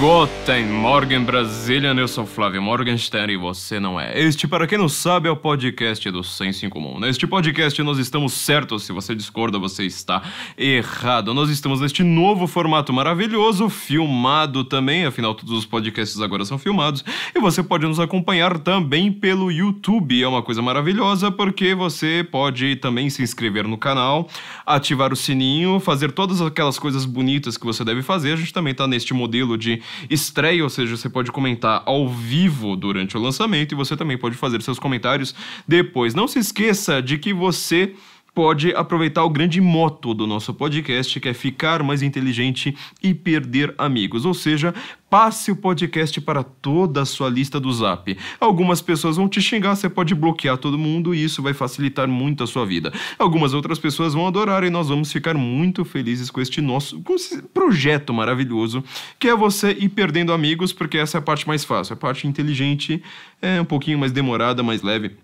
Guten Morgen Brasília, eu sou Flávio Morgenstern e você não é. Este, para quem não sabe, é o podcast do Senso em Comum. Neste podcast nós estamos certos, se você discorda, você está errado. Nós estamos neste novo formato maravilhoso, filmado também, afinal todos os podcasts agora são filmados, e você pode nos acompanhar também pelo YouTube. É uma coisa maravilhosa porque você pode também se inscrever no canal, ativar o sininho, fazer todas aquelas coisas bonitas que você deve fazer. A gente também está neste modelo de estreia, ou seja, você pode comentar ao vivo durante o lançamento e você também pode fazer seus comentários depois. Não se esqueça de que você pode aproveitar o grande moto do nosso podcast, que é ficar mais inteligente e perder amigos. Ou seja, passe o podcast para toda a sua lista do Zap. Algumas pessoas vão te xingar, você pode bloquear todo mundo e isso vai facilitar muito a sua vida. Algumas outras pessoas vão adorar e nós vamos ficar muito felizes com este nosso com projeto maravilhoso, que é você ir perdendo amigos, porque essa é a parte mais fácil. A parte inteligente é um pouquinho mais demorada, mais leve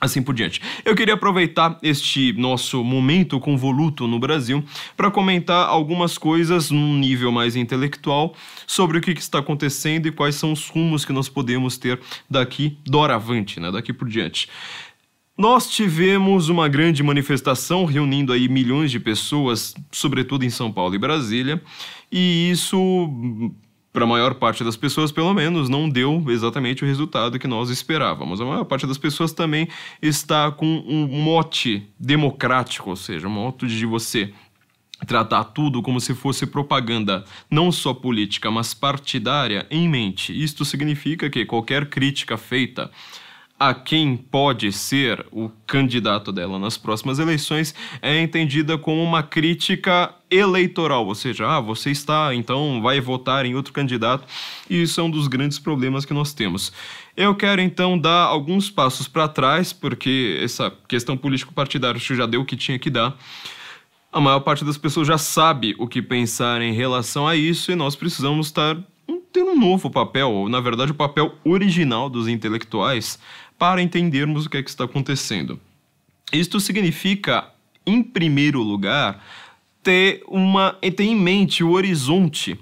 assim por diante. Eu queria aproveitar este nosso momento convoluto no Brasil para comentar algumas coisas num nível mais intelectual sobre o que, que, está acontecendo e quais são os rumos que nós podemos ter daqui doravante, né, daqui por diante. Nós tivemos uma grande manifestação reunindo aí milhões de pessoas, sobretudo em São Paulo e Brasília, e isso para a maior parte das pessoas, pelo menos, não deu exatamente o resultado que nós esperávamos. A maior parte das pessoas também está com um mote democrático, ou seja, um mote de você tratar tudo como se fosse propaganda, não só política, mas partidária, em mente. Isto significa que qualquer crítica feita a quem pode ser o candidato dela nas próximas eleições é entendida como uma crítica eleitoral, ou seja, ah, você está, então vai votar em outro candidato, e isso é um dos grandes problemas que nós temos. Eu quero então dar alguns passos para trás, porque essa questão político-partidária já deu o que tinha que dar. A maior parte das pessoas já sabe o que pensar em relação a isso e nós precisamos estar ter um novo papel, ou na verdade o papel original dos intelectuais para entendermos o que é que está acontecendo. Isto significa, em primeiro lugar, ter, uma, ter em mente o horizonte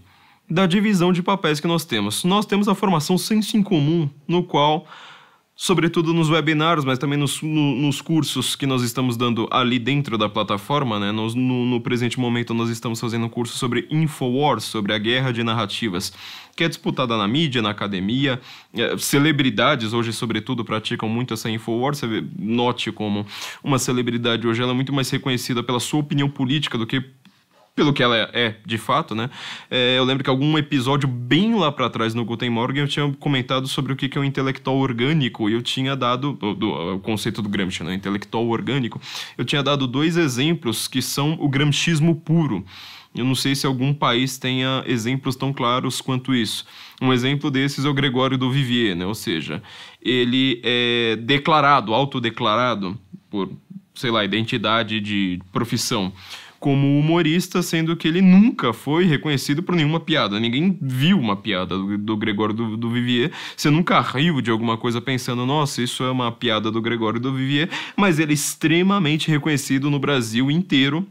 da divisão de papéis que nós temos. Nós temos a formação senso em comum, no qual sobretudo nos webinars, mas também nos, no, nos cursos que nós estamos dando ali dentro da plataforma, né? No, no, presente momento nós estamos fazendo um curso sobre Infowars, sobre a guerra de narrativas, que é disputada na mídia, na academia. É, celebridades hoje, sobretudo, praticam muito essa Infowars. Note como uma celebridade hoje ela é muito mais reconhecida pela sua opinião política do que pelo que ela é, de fato, né? É, eu lembro que algum episódio bem lá para trás no Guten Morgen eu tinha comentado sobre o que é um intelectual orgânico e eu tinha dado do, do, o conceito do Gramsci, né? Intelectual orgânico. Eu tinha dado dois exemplos que são o gramscismo puro. Eu não sei se algum país tenha exemplos tão claros quanto isso. Um exemplo desses é o Gregório do Vivier, né? Ou seja, ele é declarado, autodeclarado por, sei lá, identidade de profissão como humorista, sendo que ele nunca foi reconhecido por nenhuma piada. Ninguém viu uma piada do, do Gregório do, do, Vivier. Você nunca riu de alguma coisa pensando, nossa, isso é uma piada do Gregório do Vivier, mas ele é extremamente reconhecido no Brasil inteiro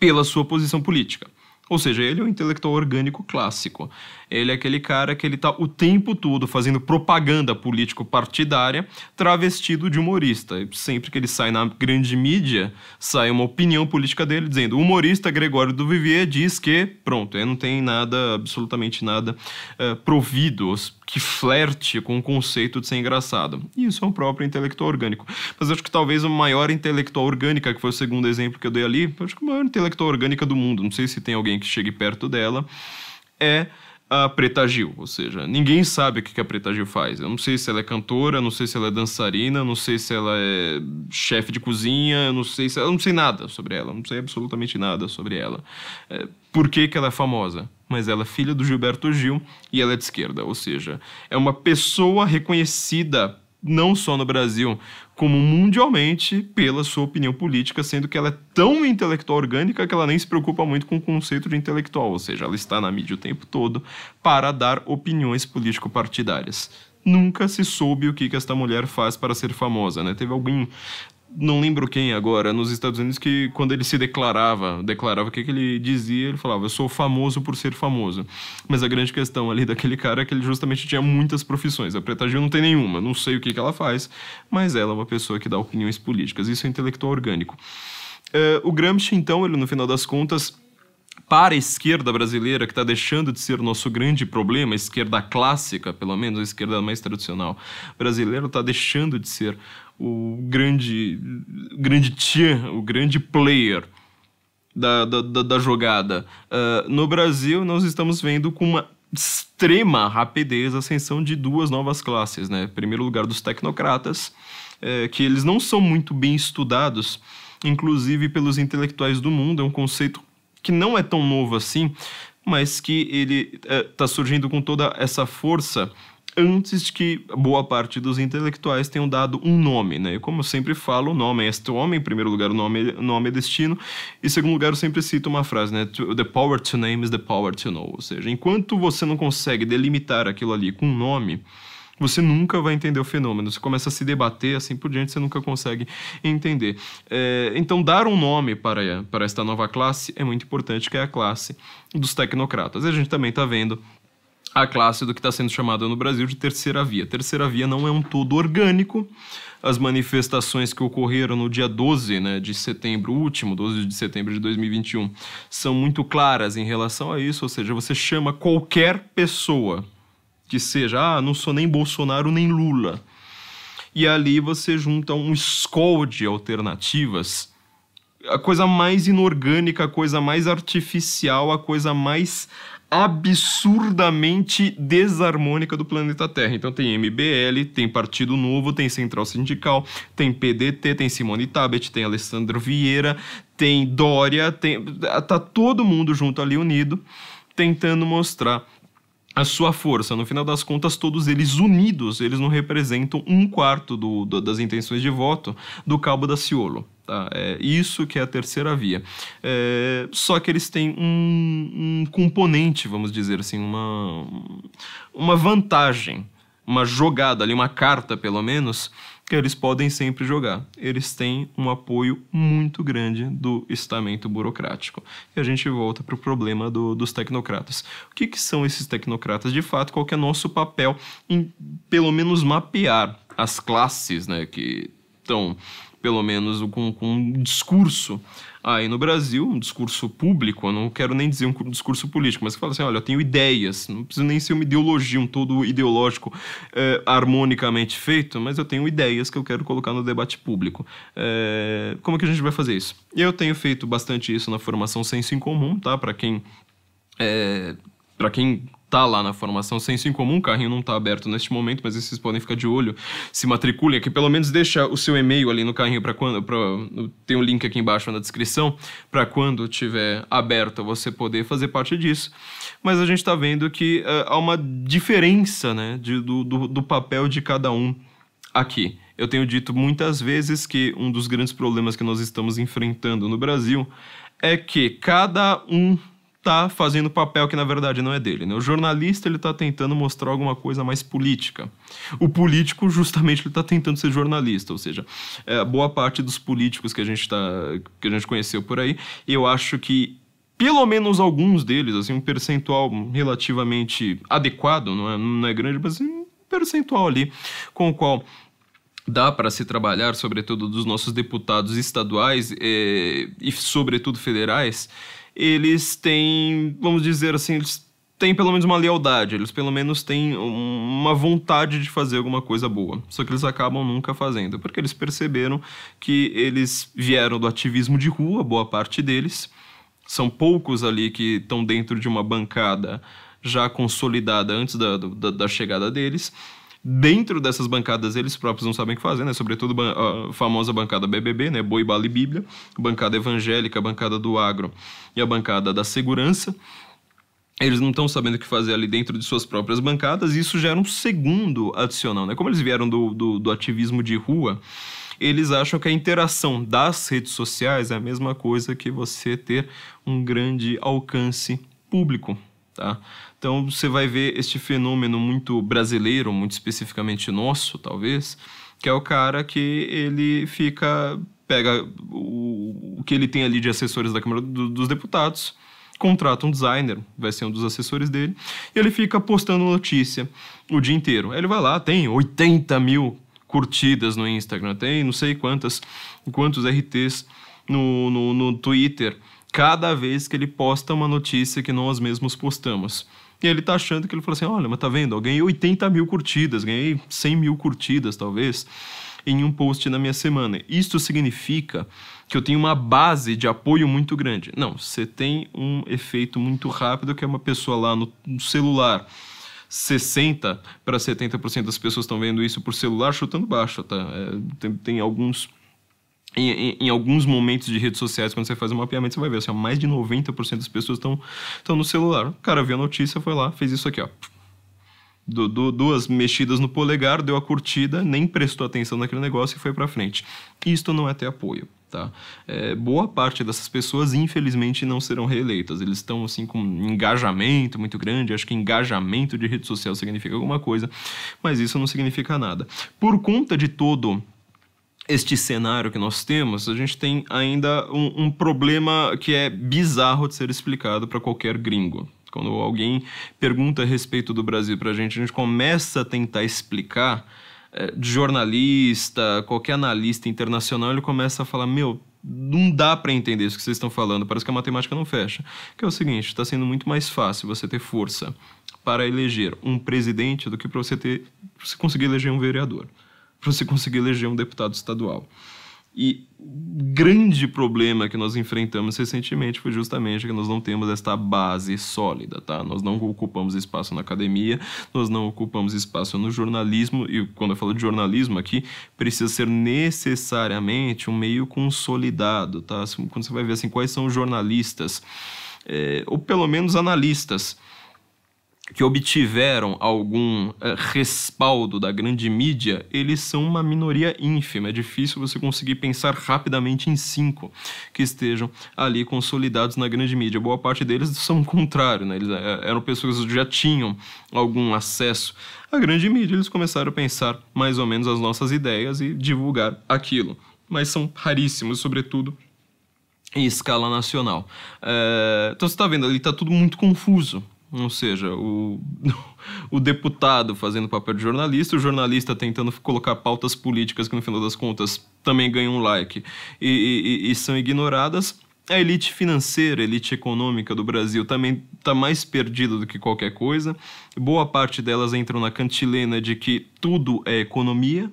pela sua posição política. Ou seja, ele é um intelectual orgânico clássico. Ele é aquele cara que ele tá o tempo todo fazendo propaganda político-partidária travestido de humorista. E sempre que ele sai na grande mídia, sai uma opinião política dele dizendo: o humorista Gregório do Vivier diz que, pronto, ele não tem nada, absolutamente nada uh, provido que flerte com o conceito de ser engraçado. E isso é um próprio intelectual orgânico. Mas acho que talvez a maior intelectual orgânica, que foi o segundo exemplo que eu dei ali, acho que a maior intelectual orgânica do mundo, não sei se tem alguém que chegue perto dela, é a Preta Gil, ou seja, ninguém sabe o que a Preta Gil faz. Eu não sei se ela é cantora, não sei se ela é dançarina, não sei se ela é chefe de cozinha, não sei se eu não sei nada sobre ela, não sei absolutamente nada sobre ela. É, por que, que ela é famosa? Mas ela é filha do Gilberto Gil e ela é de esquerda, ou seja, é uma pessoa reconhecida não só no Brasil, como mundialmente pela sua opinião política, sendo que ela é tão intelectual orgânica que ela nem se preocupa muito com o conceito de intelectual, ou seja, ela está na mídia o tempo todo para dar opiniões político-partidárias. Nunca se soube o que, que esta mulher faz para ser famosa, né? Teve alguém não lembro quem agora, nos Estados Unidos, que quando ele se declarava, declarava o que, que ele dizia, ele falava, eu sou famoso por ser famoso. Mas a grande questão ali daquele cara é que ele justamente tinha muitas profissões. A Preta Gil não tem nenhuma, não sei o que, que ela faz, mas ela é uma pessoa que dá opiniões políticas. Isso é intelectual orgânico. Uh, o Gramsci, então, ele no final das contas para a esquerda brasileira, que está deixando de ser o nosso grande problema, a esquerda clássica, pelo menos a esquerda mais tradicional brasileira, está deixando de ser o grande, grande tchan, o grande player da, da, da jogada. Uh, no Brasil, nós estamos vendo com uma extrema rapidez a ascensão de duas novas classes. Né? Em primeiro lugar, dos tecnocratas, é, que eles não são muito bem estudados, inclusive pelos intelectuais do mundo, é um conceito que não é tão novo assim, mas que ele está é, surgindo com toda essa força antes que boa parte dos intelectuais tenham dado um nome, né? E como eu sempre falo, o nome é este homem, em primeiro lugar, o nome, nome é destino, e em segundo lugar, eu sempre cito uma frase, né? The power to name is the power to know. Ou seja, enquanto você não consegue delimitar aquilo ali com um nome, você nunca vai entender o fenômeno. Você começa a se debater, assim por diante, você nunca consegue entender. É, então, dar um nome para, para esta nova classe é muito importante, que é a classe dos tecnocratas. E a gente também está vendo a classe do que está sendo chamada no Brasil de terceira via. Terceira via não é um todo orgânico. As manifestações que ocorreram no dia 12 né, de setembro, último, 12 de setembro de 2021, são muito claras em relação a isso, ou seja, você chama qualquer pessoa que seja, ah, não sou nem Bolsonaro nem Lula. E ali você junta um escol de alternativas, a coisa mais inorgânica, a coisa mais artificial, a coisa mais absurdamente desarmônica do planeta Terra. Então tem MBL, tem Partido Novo, tem Central Sindical, tem PDT, tem Simone Tabet, tem Alessandro Vieira, tem Dória, tem tá todo mundo junto ali unido tentando mostrar a sua força. No final das contas, todos eles unidos, eles não representam um quarto do, do das intenções de voto do Cabo da Ciolo. Tá? É isso que é a terceira via. É, só que eles têm um, um componente, vamos dizer assim, uma, uma vantagem, uma jogada ali, uma carta pelo menos, que eles podem sempre jogar. Eles têm um apoio muito grande do estamento burocrático. E a gente volta para o problema do, dos tecnocratas. O que, que são esses tecnocratas de fato? Qual é nosso papel em, pelo menos, mapear as classes né, que estão pelo menos com, com um discurso aí no Brasil, um discurso público, eu não quero nem dizer um discurso político, mas que fala assim, olha, eu tenho ideias, não precisa nem ser uma ideologia, um todo ideológico é, harmonicamente feito, mas eu tenho ideias que eu quero colocar no debate público. É, como é que a gente vai fazer isso? Eu tenho feito bastante isso na formação Senso em Comum, tá? Para quem... É, para quem tá lá na formação Senso em Comum, o carrinho não tá aberto neste momento, mas vocês podem ficar de olho, se matriculem aqui, pelo menos deixa o seu e-mail ali no carrinho para quando, pra, tem um link aqui embaixo na descrição, para quando tiver aberto você poder fazer parte disso. Mas a gente está vendo que uh, há uma diferença, né, de, do, do, do papel de cada um aqui. Eu tenho dito muitas vezes que um dos grandes problemas que nós estamos enfrentando no Brasil é que cada um tá fazendo papel que na verdade não é dele. Né? O jornalista ele está tentando mostrar alguma coisa mais política. O político justamente ele está tentando ser jornalista, ou seja, é, boa parte dos políticos que a gente tá, que a gente conheceu por aí, eu acho que pelo menos alguns deles, assim, um percentual relativamente adequado, não é, não é grande, mas um percentual ali com o qual dá para se trabalhar, sobretudo dos nossos deputados estaduais eh, e sobretudo federais, eles têm, vamos dizer assim, eles têm pelo menos uma lealdade, eles pelo menos têm uma vontade de fazer alguma coisa boa. Só que eles acabam nunca fazendo, porque eles perceberam que eles vieram do ativismo de rua, boa parte deles. São poucos ali que estão dentro de uma bancada já consolidada antes da, da, da chegada deles dentro dessas bancadas eles próprios não sabem o que fazer, né? Sobretudo a famosa bancada BBB, né? Boi, Bala e Bíblia, bancada evangélica, bancada do agro e a bancada da segurança. Eles não estão sabendo o que fazer ali dentro de suas próprias bancadas e isso gera um segundo adicional, né? Como eles vieram do, do, do ativismo de rua, eles acham que a interação das redes sociais é a mesma coisa que você ter um grande alcance público, tá? Então você vai ver este fenômeno muito brasileiro, muito especificamente nosso, talvez, que é o cara que ele fica pega o, o que ele tem ali de assessores da Câmara do, dos Deputados, contrata um designer, vai ser um dos assessores dele, e ele fica postando notícia o dia inteiro. Aí ele vai lá, tem 80 mil curtidas no Instagram, tem não sei quantas, quantos RTs no, no, no Twitter, cada vez que ele posta uma notícia que nós mesmos postamos. E ele tá achando que ele falou assim: olha, mas tá vendo? Eu ganhei 80 mil curtidas, ganhei 100 mil curtidas, talvez, em um post na minha semana. Isso significa que eu tenho uma base de apoio muito grande. Não, você tem um efeito muito rápido que é uma pessoa lá no, no celular. 60 para 70% das pessoas estão vendo isso por celular, chutando baixo, tá? É, tem, tem alguns em, em, alguns momentos de redes sociais, quando você faz um mapeamento, você vai ver assim, mais de 90% das pessoas estão no celular. O cara viu a notícia, foi lá, fez isso aqui, ó. Du, du, duas mexidas no polegar, deu a curtida, nem prestou atenção naquele negócio e foi para frente. Isto não é ter apoio, tá? É, boa parte dessas pessoas, infelizmente, não serão reeleitas. Eles estão, assim, com engajamento muito grande. Acho que engajamento de rede social significa alguma coisa, mas isso não significa nada. Por conta de todo este cenário que nós temos, a gente tem ainda um, um problema que é bizarro de ser explicado para qualquer gringo. Quando alguém pergunta a respeito do Brasil para a gente, a gente começa a tentar explicar, é, jornalista, qualquer analista internacional, ele começa a falar: Meu, não dá para entender isso que vocês estão falando, parece que a matemática não fecha. Que é o seguinte: está sendo muito mais fácil você ter força para eleger um presidente do que para você, ter, você conseguir eleger um vereador para você conseguir eleger um deputado estadual. E o grande problema que nós enfrentamos recentemente foi justamente que nós não temos esta base sólida, tá? Nós não ocupamos espaço na academia, nós não ocupamos espaço no jornalismo, e quando eu falo de jornalismo aqui, precisa ser necessariamente um meio consolidado, tá? Quando você vai ver assim, quais são os jornalistas, é, ou pelo menos analistas, que obtiveram algum uh, respaldo da grande mídia, eles são uma minoria ínfima. É difícil você conseguir pensar rapidamente em cinco que estejam ali consolidados na grande mídia. Boa parte deles são o contrário, né? Eles uh, eram pessoas que já tinham algum acesso à grande mídia. Eles começaram a pensar mais ou menos as nossas ideias e divulgar aquilo. Mas são raríssimos, sobretudo em escala nacional. Uh, então você está vendo ali, está tudo muito confuso. Ou seja, o, o deputado fazendo papel de jornalista, o jornalista tentando colocar pautas políticas que, no final das contas, também ganham um like e, e, e são ignoradas. A elite financeira, a elite econômica do Brasil também está mais perdida do que qualquer coisa. Boa parte delas entram na cantilena de que tudo é economia.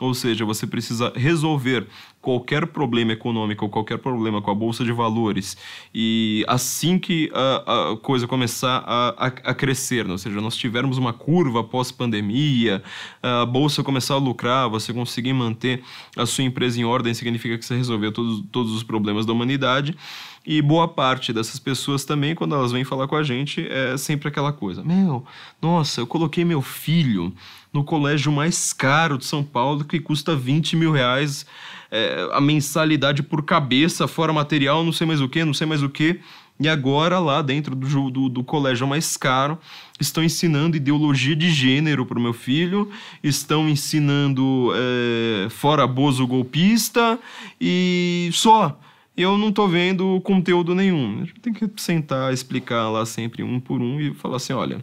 Ou seja, você precisa resolver qualquer problema econômico ou qualquer problema com a bolsa de valores e assim que a, a coisa começar a, a, a, crescer, né? ou seja, nós tivermos uma curva pós-pandemia, a bolsa começar a lucrar, você conseguir manter a sua empresa em ordem significa que você resolveu todos, todos os problemas da humanidade. E boa parte dessas pessoas também, quando elas vêm falar com a gente, é sempre aquela coisa: Meu, nossa, eu coloquei meu filho no colégio mais caro de São Paulo, que custa 20 mil reais é, a mensalidade por cabeça, fora material, não sei mais o que, não sei mais o que. E agora, lá dentro do, do, do colégio mais caro, estão ensinando ideologia de gênero para o meu filho, estão ensinando é, fora bozo golpista e só. Eu não estou vendo conteúdo nenhum. Tem que sentar, explicar lá sempre um por um e falar assim: olha,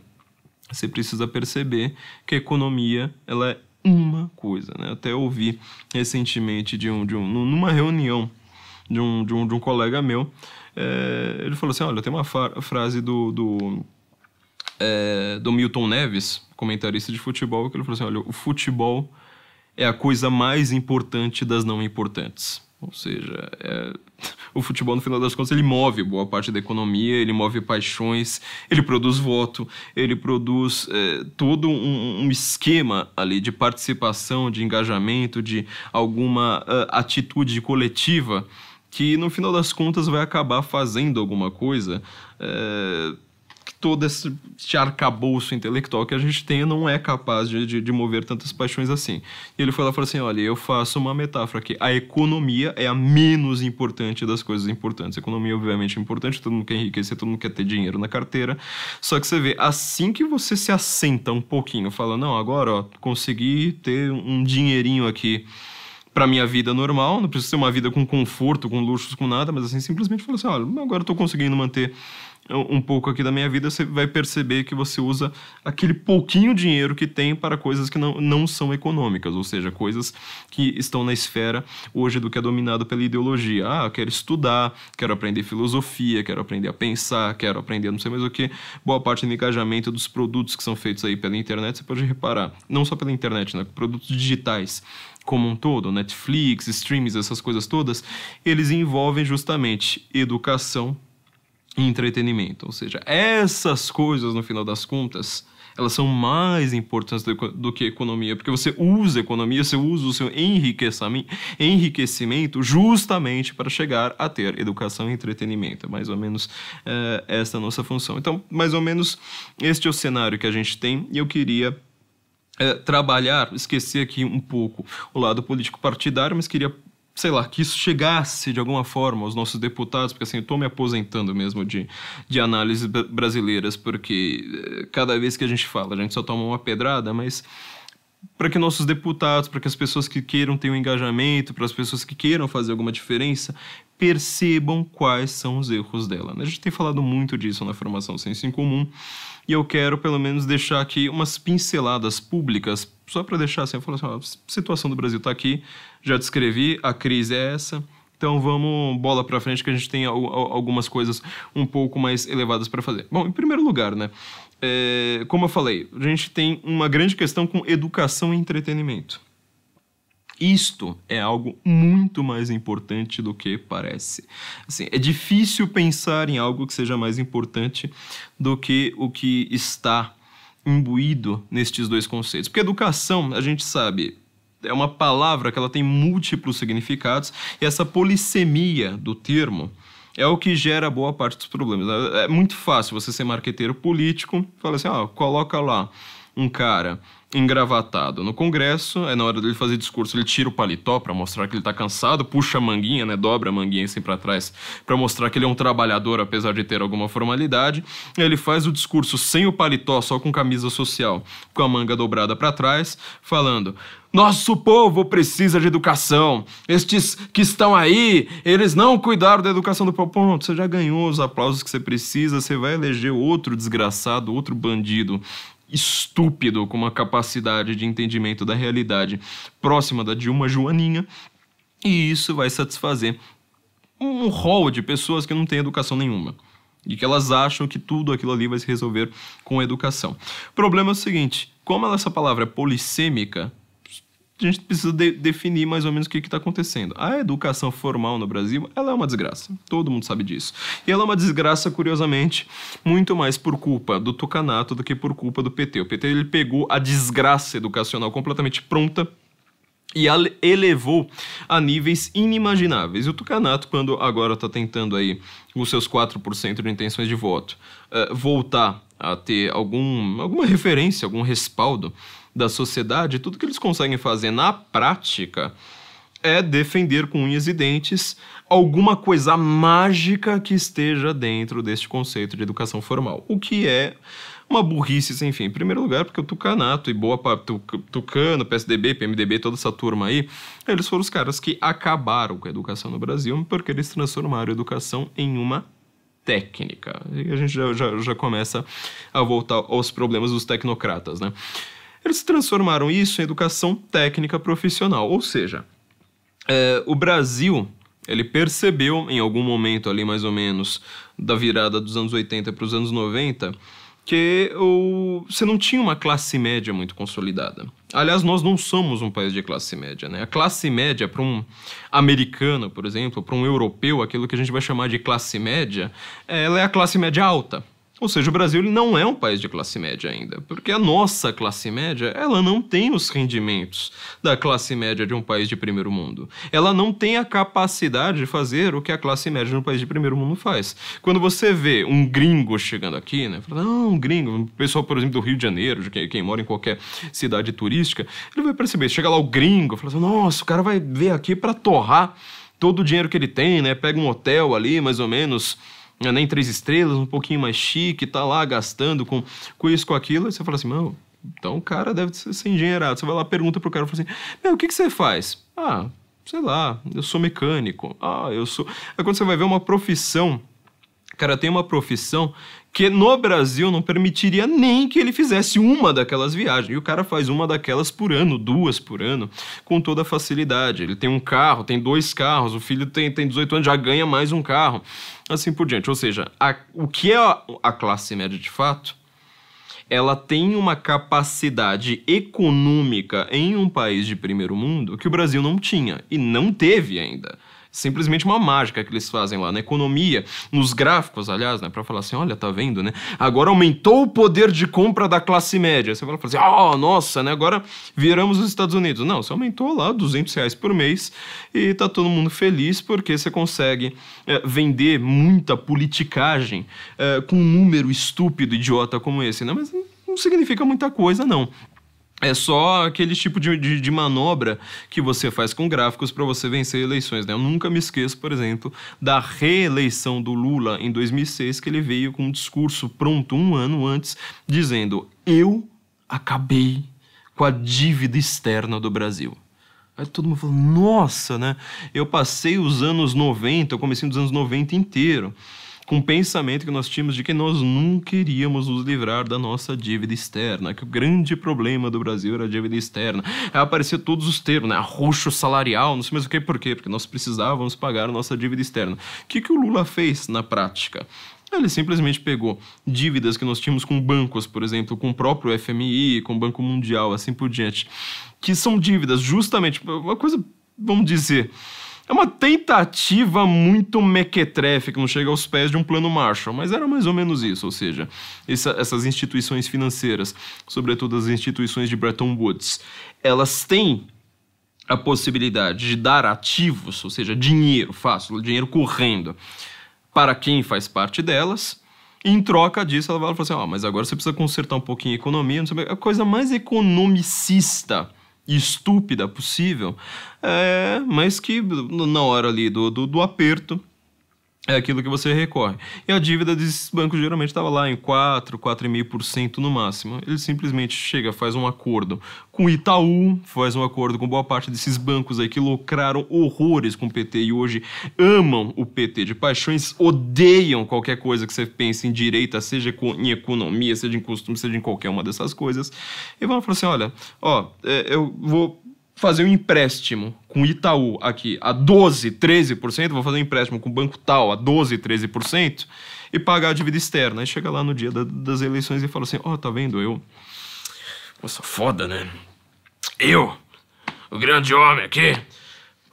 você precisa perceber que a economia ela é uma coisa, né? Até ouvi recentemente de um, de um numa reunião de um, de um, de um colega meu, é, ele falou assim, olha, tem uma frase do, do, é, do Milton Neves, comentarista de futebol, que ele falou assim, olha, o futebol é a coisa mais importante das não importantes. Ou seja, é, o futebol, no final das contas, ele move boa parte da economia, ele move paixões, ele produz voto, ele produz é, todo um, um, esquema ali de participação, de engajamento, de alguma uh, atitude coletiva que, no final das contas, vai acabar fazendo alguma coisa. É, todo esse, esse arcabouço intelectual que a gente tem não é capaz de, de, de, mover tantas paixões assim. E ele foi lá e falou assim: olha, eu faço uma metáfora aqui. A economia é a menos importante das coisas importantes. A economia, obviamente, é importante, todo mundo quer enriquecer, todo mundo quer ter dinheiro na carteira. Só que você vê, assim que você se assenta um pouquinho, fala: não, agora, ó, consegui ter um dinheirinho aqui para minha vida normal, não precisa ser uma vida com conforto, com luxos, com nada, mas assim, simplesmente fala assim: olha, agora eu tô conseguindo manter um pouco aqui da minha vida, você vai perceber que você usa aquele pouquinho dinheiro que tem para coisas que não, não são econômicas, ou seja, coisas que estão na esfera hoje do que é dominado pela ideologia. Ah, quero estudar, quero aprender filosofia, quero aprender a pensar, quero aprender não sei mais o que. Boa parte do engajamento dos produtos que são feitos aí pela internet, você pode reparar, não só pela internet, né? Produtos digitais como um todo, Netflix, streams, essas coisas todas, eles envolvem justamente educação entretenimento. Ou seja, essas coisas, no final das contas, elas são mais importantes do, do, que economia, porque você usa economia, você usa o seu enriquecimento, justamente para chegar a ter educação e entretenimento. É mais ou menos é, essa a nossa função. Então, mais ou menos este é o cenário que a gente tem e eu queria é, trabalhar, esquecer aqui um pouco o lado político partidário, mas queria sei lá, que isso chegasse de alguma forma aos nossos deputados, porque assim, eu estou me aposentando mesmo de, de análises brasileiras, porque eh, cada vez que a gente fala, a gente só toma uma pedrada, mas para que nossos deputados, para que as pessoas que queiram ter um engajamento, para as pessoas que queiram fazer alguma diferença, percebam quais são os erros dela. A gente tem falado muito disso na formação Senso em Comum, e eu quero pelo menos deixar aqui umas pinceladas públicas, só para deixar assim, eu falo assim, a situação do Brasil está aqui, já descrevi, a crise é essa, então vamos bola para frente que a gente tem algumas coisas um pouco mais elevadas para fazer. Bom, em primeiro lugar, né? É, como eu falei, a gente tem uma grande questão com educação e entretenimento. Isto é algo muito mais importante do que parece. Assim, é difícil pensar em algo que seja mais importante do que o que está imbuído nestes dois conceitos. Porque educação, a gente sabe, é uma palavra que ela tem múltiplos significados e essa polissemia do termo é o que gera boa parte dos problemas. É muito fácil você ser marqueteiro político, fala assim, ó, coloca lá um cara engravatado no Congresso, é na hora dele fazer discurso, ele tira o paletó para mostrar que ele tá cansado, puxa a manguinha, né, dobra a manguinha assim para trás para mostrar que ele é um trabalhador apesar de ter alguma formalidade. Ele faz o discurso sem o paletó, só com camisa social, com a manga dobrada para trás, falando: nosso povo precisa de educação. Estes que estão aí, eles não cuidaram da educação do povo. Pronto, você já ganhou os aplausos que você precisa, você vai eleger outro desgraçado, outro bandido estúpido, com uma capacidade de entendimento da realidade próxima da de uma Joaninha, e isso vai satisfazer um rol de pessoas que não têm educação nenhuma. E que elas acham que tudo aquilo ali vai se resolver com educação. O problema é o seguinte: como essa palavra é polissêmica, a gente precisa de definir mais ou menos o que está acontecendo. A educação formal no Brasil, ela é uma desgraça. Todo mundo sabe disso. E ela é uma desgraça, curiosamente, muito mais por culpa do Tucanato do que por culpa do PT. O PT ele pegou a desgraça educacional completamente pronta e a elevou a níveis inimagináveis. E o Tucanato, quando agora está tentando aí os seus 4% de intenções de voto, uh, voltar a ter algum, alguma referência, algum respaldo da sociedade, tudo que eles conseguem fazer na prática é defender com unhas e dentes alguma coisa mágica que esteja dentro deste conceito de educação formal, o que é uma burrice sem fim. Em primeiro lugar, porque o Tucanato e boa parte Tucano, PSDB, PMDB, toda essa turma aí, eles foram os caras que acabaram com a educação no Brasil porque eles transformaram a educação em uma técnica. E a gente já, já, já começa a voltar aos problemas dos tecnocratas, né? Eles transformaram isso em educação técnica profissional, ou seja, é, o Brasil ele percebeu em algum momento ali mais ou menos da virada dos anos 80 para os anos 90 que o, você não tinha uma classe média muito consolidada. Aliás, nós não somos um país de classe média. Né? A classe média, para um americano, por exemplo, para um europeu, aquilo que a gente vai chamar de classe média, ela é a classe média alta Ou seja, o Brasil ele não é um país de classe média ainda, porque a nossa classe média ela não tem os rendimentos da classe média de um país de primeiro mundo. Ela não tem a capacidade de fazer o que a classe média de um país de primeiro mundo faz. Quando você vê um gringo chegando aqui, né, fala, não, um gringo, um pessoal, por exemplo, do Rio de Janeiro, de quem, quem mora em qualquer cidade turística, ele vai perceber, chega lá o gringo, fala assim, nossa, o cara vai ver aqui para torrar todo o dinheiro que ele tem, né? Pega um hotel ali, mais ou menos nem três estrelas, um pouquinho mais chique, tá lá gastando com, com isso, com aquilo, e você fala assim, mano, então o cara deve ser, ser engenheirado. Você vai lá, pergunta pro cara, fala assim, meu, o que, que você faz? Ah, sei lá, eu sou mecânico. Ah, eu sou... Aí quando você vai ver uma profissão, cara, tem uma profissão que no Brasil não permitiria nem que ele fizesse uma daquelas viagens. E o cara faz uma daquelas por ano, duas por ano, com toda facilidade. Ele tem um carro, tem dois carros, o filho tem, tem 18 anos, já ganha mais um carro, assim por diante. Ou seja, a, o que é a, a classe média de fato? Ela tem uma capacidade econômica em um país de primeiro mundo que o Brasil não tinha e não teve ainda simplesmente uma mágica que eles fazem lá na economia, nos gráficos, aliás, né, para falar assim, olha, tá vendo, né? Agora aumentou o poder de compra da classe média. Você vai falar assim, oh, nossa, né? Agora viramos os Estados Unidos. Não, você aumentou lá 200 reais por mês e tá todo mundo feliz porque você consegue é, vender muita politicagem é, com um número estúpido, idiota como esse, né? Mas não significa muita coisa, não. É só aquele tipo de, de, de, manobra que você faz com gráficos para você vencer eleições. Né? Eu nunca me esqueço, por exemplo, da reeleição do Lula em 2006, que ele veio com um discurso pronto um ano antes, dizendo: Eu acabei com a dívida externa do Brasil. Aí todo mundo falou: Nossa, né? Eu passei os anos 90, eu comecei nos anos 90 inteiro com o pensamento que nós tínhamos de que nós nunca iríamos nos livrar da nossa dívida externa, que o grande problema do Brasil era a dívida externa. Aí apareceu todos os termos, né? Arroxo salarial, não sei mais o que, por quê? Porque nós precisávamos pagar a nossa dívida externa. O que, que o Lula fez na prática? Ele simplesmente pegou dívidas que nós tínhamos com bancos, por exemplo, com o próprio FMI, com o Banco Mundial, assim por diante, que são dívidas justamente, uma coisa, vamos dizer, é uma tentativa muito mequetrefe, que não chega aos pés de um plano Marshall, mas era mais ou menos isso, ou seja, essa, essas instituições financeiras, sobretudo as instituições de Bretton Woods, elas têm a possibilidade de dar ativos, ou seja, dinheiro fácil, dinheiro correndo, para quem faz parte delas, em troca disso, ela vai falar assim: ó, oh, mas agora você precisa consertar um pouquinho a economia, não sei, a coisa mais economicista estúpida possível, é, mas que na hora ali do, do, do aperto é aquilo que você recorre. E a dívida desses bancos geralmente estava lá em 4, 4,5% no máximo. Ele simplesmente chega, faz um acordo com o Itaú, faz um acordo com boa parte desses bancos aí que lucraram horrores com o PT e hoje amam o PT de paixões, odeiam qualquer coisa que você pense em direita, seja em economia, seja em costume, seja em qualquer uma dessas coisas. E vão falar assim: olha, ó, é, eu vou fazer um empréstimo com Itaú aqui a 12, 13%, vou fazer um empréstimo com o banco tal a 12, 13% e pagar a dívida externa. Aí chega lá no dia da, das eleições e fala assim: Ó, oh, tá vendo? Eu. Nossa, foda, né? Eu, o grande homem aqui,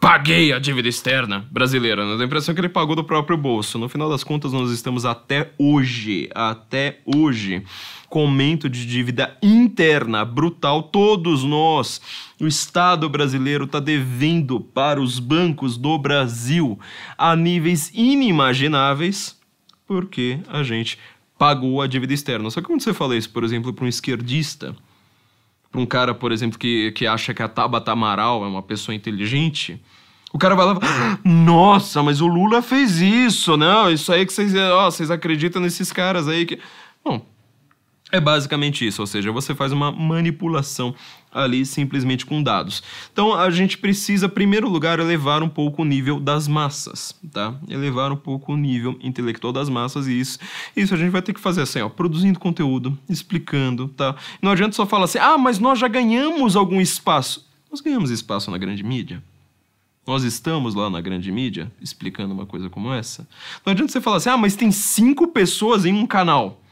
paguei a dívida externa brasileira. Né? Dá a impressão que ele pagou do próprio bolso. No final das contas, nós estamos até hoje, até hoje, com aumento de dívida interna brutal. Todos nós, o Estado brasileiro está devendo para os bancos do Brasil a níveis inimagináveis, porque a gente pagou a dívida externa. Só que quando você fala isso, por exemplo, para um esquerdista, um cara, por exemplo, que, que acha que a Tabata Amaral é uma pessoa inteligente, o cara vai lá fala, nossa, mas o Lula fez isso, não, isso aí que vocês, ó, vocês acreditam nesses caras aí que... Bom, é basicamente isso, ou seja, você faz uma manipulação ali simplesmente com dados. Então a gente precisa, em primeiro lugar, elevar um pouco o nível das massas, tá? Elevar um pouco o nível intelectual das massas e isso, isso a gente vai ter que fazer assim, ó, produzindo conteúdo, explicando, tá? Não adianta só falar assim, ah, mas nós já ganhamos algum espaço. Nós ganhamos espaço na grande mídia. Nós estamos lá na grande mídia explicando uma coisa como essa. Não adianta você falar assim, ah, mas tem cinco pessoas em um canal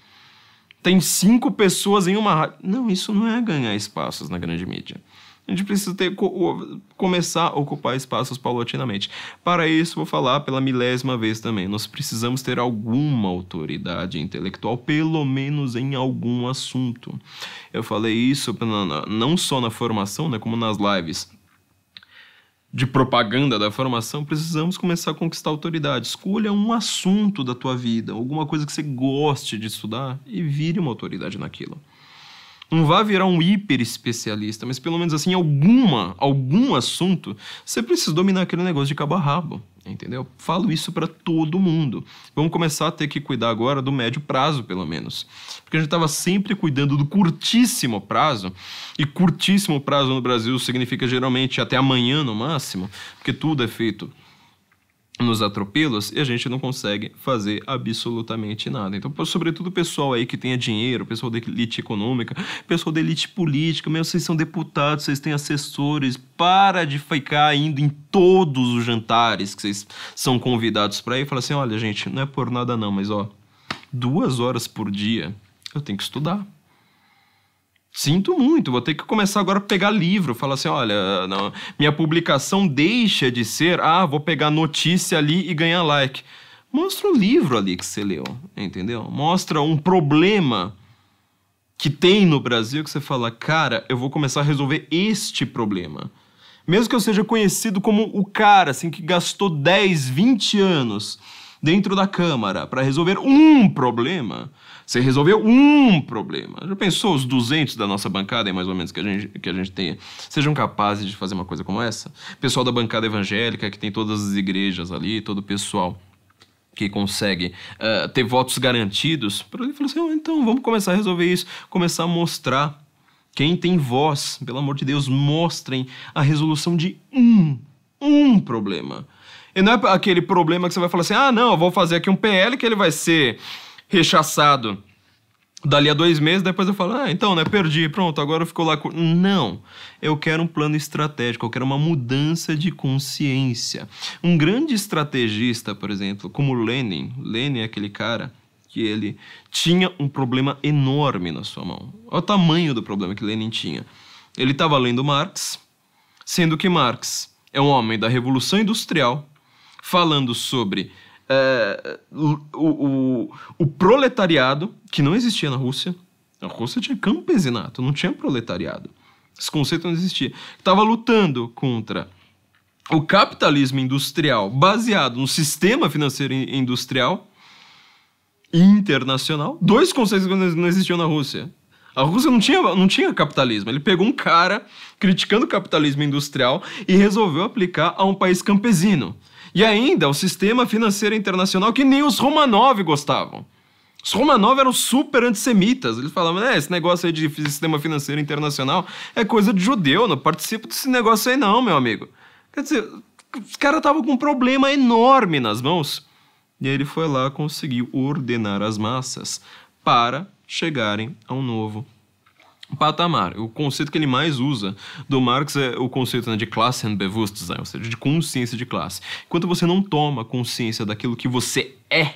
tem cinco pessoas em uma rádio. Não, isso não é ganhar espaços na grande mídia. A gente precisa ter, começar a ocupar espaços paulatinamente. Para isso, vou falar pela milésima vez também. Nós precisamos ter alguma autoridade intelectual, pelo menos em algum assunto. Eu falei isso não só na formação, né, como nas lives de propaganda da formação, precisamos começar a conquistar autoridade. Escolha um assunto da tua vida, alguma coisa que você goste de estudar e vire uma autoridade naquilo. Não vá virar um hiper especialista, mas pelo menos assim, alguma, algum assunto, você precisa dominar aquele negócio de cabo a rabo entendeu? Falo isso para todo mundo. Vamos começar a ter que cuidar agora do médio prazo, pelo menos. Porque a gente estava sempre cuidando do curtíssimo prazo, e curtíssimo prazo no Brasil significa geralmente até amanhã no máximo, porque tudo é feito nos atropelos e a gente não consegue fazer absolutamente nada. Então, sobretudo o pessoal aí que tenha dinheiro, pessoal da elite econômica, pessoal da elite política, mesmo vocês são deputados, vocês têm assessores, para de ficar indo em todos os jantares que vocês são convidados para ir e falar assim, olha gente, não é por nada não, mas ó, duas horas por dia eu tenho que estudar. Sinto muito, vou ter que começar agora a pegar livro, falar assim, olha, não, minha publicação deixa de ser, ah, vou pegar notícia ali e ganhar like. Mostra o livro ali que você leu, entendeu? Mostra um problema que tem no Brasil que você fala, cara, eu vou começar a resolver este problema. Mesmo que eu seja conhecido como o cara assim que gastou 10, 20 anos dentro da Câmara para resolver um problema, você resolveu um problema. Já pensou os 200 da nossa bancada, mais ou menos, que a gente, que a gente tenha, sejam capazes de fazer uma coisa como essa? Pessoal da bancada evangélica, que tem todas as igrejas ali, todo o pessoal que consegue uh, ter votos garantidos, para ele falar assim: oh, então vamos começar a resolver isso, começar a mostrar. Quem tem voz, pelo amor de Deus, mostrem a resolução de um, um problema. E não é aquele problema que você vai falar assim: ah, não, eu vou fazer aqui um PL que ele vai ser rechaçado dali a dois meses, depois eu falo, ah, então, né, perdi, pronto, agora eu fico lá. Não, eu quero um plano estratégico, eu quero uma mudança de consciência. Um grande estrategista, por exemplo, como Lenin, Lenin é aquele cara que ele tinha um problema enorme na sua mão. Olha o tamanho do problema que Lenin tinha. Ele estava lendo Marx, sendo que Marx é um homem da Revolução Industrial, falando sobre é, o, o, o proletariado, que não existia na Rússia. A Rússia tinha campesinato, não tinha proletariado. Esse conceito não existia. Estava lutando contra o capitalismo industrial baseado no sistema financeiro industrial internacional. Dois conceitos que não existiam na Rússia. A Rússia não tinha, não tinha capitalismo. Ele pegou um cara criticando o capitalismo industrial e resolveu aplicar a um país campesino. E ainda o sistema financeiro internacional que nem os Romanov gostavam. Os Romanov eram super antissemitas. Eles falavam, né, esse negócio aí de sistema financeiro internacional é coisa de judeu, não participo desse negócio aí não, meu amigo. Quer dizer, os caras estavam com um problema enorme nas mãos. E ele foi lá conseguiu ordenar as massas para chegarem a um novo patamar. O conceito que ele mais usa do Marx é o conceito né, de Klassenbewusstsein, ou seja, de consciência de classe. Enquanto você não toma consciência daquilo que você é,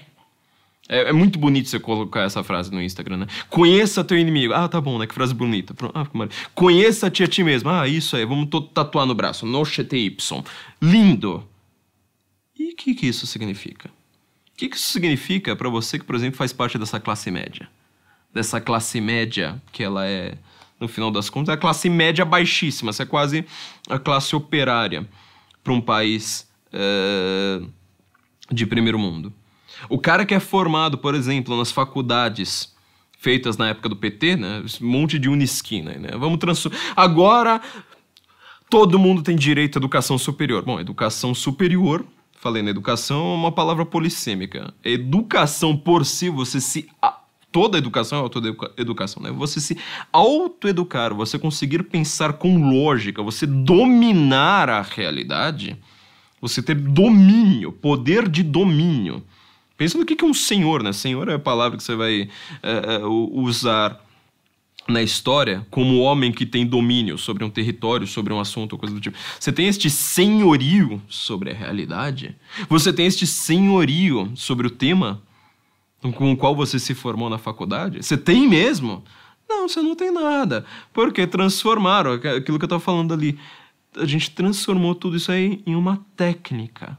é, é, muito bonito você colocar essa frase no Instagram, né? Conheça teu inimigo. Ah, tá bom, né? Que frase bonita. Ah, Conheça-te a ti mesmo. Ah, isso aí, vamos tatuar no braço. Y. Lindo. E o que, que isso significa? O que, que isso significa para você que, por exemplo, faz parte dessa classe média? Dessa classe média que ela é no final das contas, é a classe média baixíssima, essa é quase a classe operária para um país é, de primeiro mundo. O cara que é formado, por exemplo, nas faculdades feitas na época do PT, né, um monte de unisquina, né, vamos transformar. Agora todo mundo tem direito à educação superior. Bom, educação superior falei na educação, é uma palavra polissêmica. Educação por si, você se toda educação é autoeducação, né? Você se autoeducar, você conseguir pensar com lógica, você dominar a realidade, você ter domínio, poder de domínio. Pensa no que é um senhor, né? Senhor é a palavra que você vai é, usar na história como homem que tem domínio sobre um território, sobre um assunto, coisa do tipo. Você tem este senhorio sobre a realidade? Você tem este senhorio sobre o tema com o qual você se formou na faculdade? Você tem mesmo? Não, você não tem nada. Porque transformaram aquilo que eu estava falando ali. A gente transformou tudo isso aí em uma técnica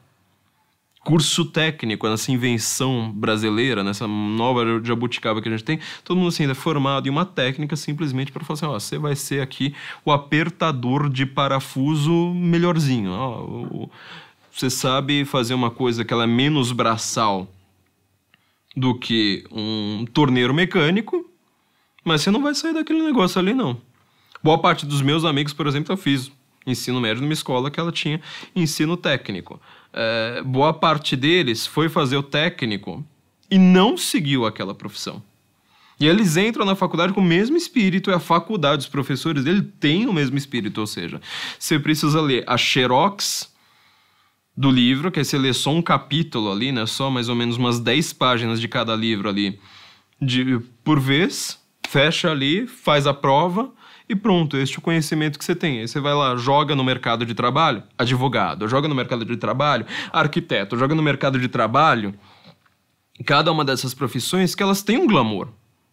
curso técnico, nessa invenção brasileira, nessa nova jabuticaba que a gente tem, todo mundo assim, é formado em uma técnica simplesmente para falar assim, ó, você vai ser aqui o apertador de parafuso melhorzinho, ó, você sabe fazer uma coisa que ela é menos braçal do que um torneiro mecânico, mas você não vai sair daquele negócio ali não. Boa parte dos meus amigos, por exemplo, eu fiz ensino médio numa escola que ela tinha ensino técnico é, boa parte deles foi fazer o técnico e não seguiu aquela profissão. E eles entram na faculdade com o mesmo espírito, e a faculdade, os professores dele têm o mesmo espírito, ou seja, você precisa ler a xerox do livro, que aí você lê só um capítulo ali, né? Só mais ou menos umas 10 páginas de cada livro ali de, por vez, fecha ali, faz a prova, e pronto, este é o conhecimento que você tem. Aí você vai lá, joga no mercado de trabalho, advogado, joga no mercado de trabalho, arquiteto, joga no mercado de trabalho. Cada uma dessas profissões que elas têm um glamour.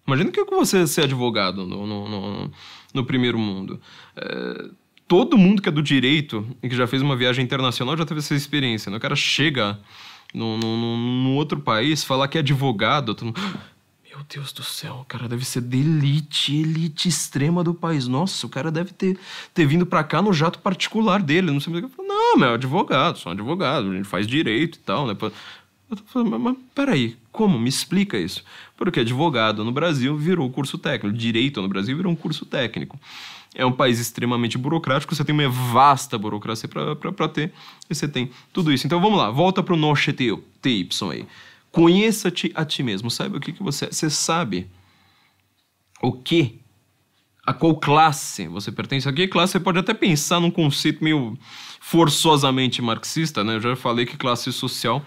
Imagina que é você ser advogado no, no, no, no primeiro mundo. É, todo mundo que é do direito e que já fez uma viagem internacional já teve essa experiência. Né? O cara chega num, outro país, falar que é advogado, todo mundo meu Deus do céu, o cara deve ser de elite, elite extrema do país. Nossa, o cara deve ter, ter vindo pra cá no jato particular dele. Não sei o que. Não, meu, advogado, sou um advogado, a gente faz direito e tal, né? Eu tô falando, mas, peraí, como? Me explica isso. Porque advogado no Brasil virou curso técnico, direito no Brasil virou um curso técnico. É um país extremamente burocrático, você tem uma vasta burocracia para ter, e você tem tudo isso. Então vamos lá, volta para o Noche TY aí. Conheça-te a ti mesmo. Saiba o que, que você Você sabe o que, a qual classe você pertence. A que classe você pode até pensar num conceito meio forçosamente marxista, né? Eu já falei que classe social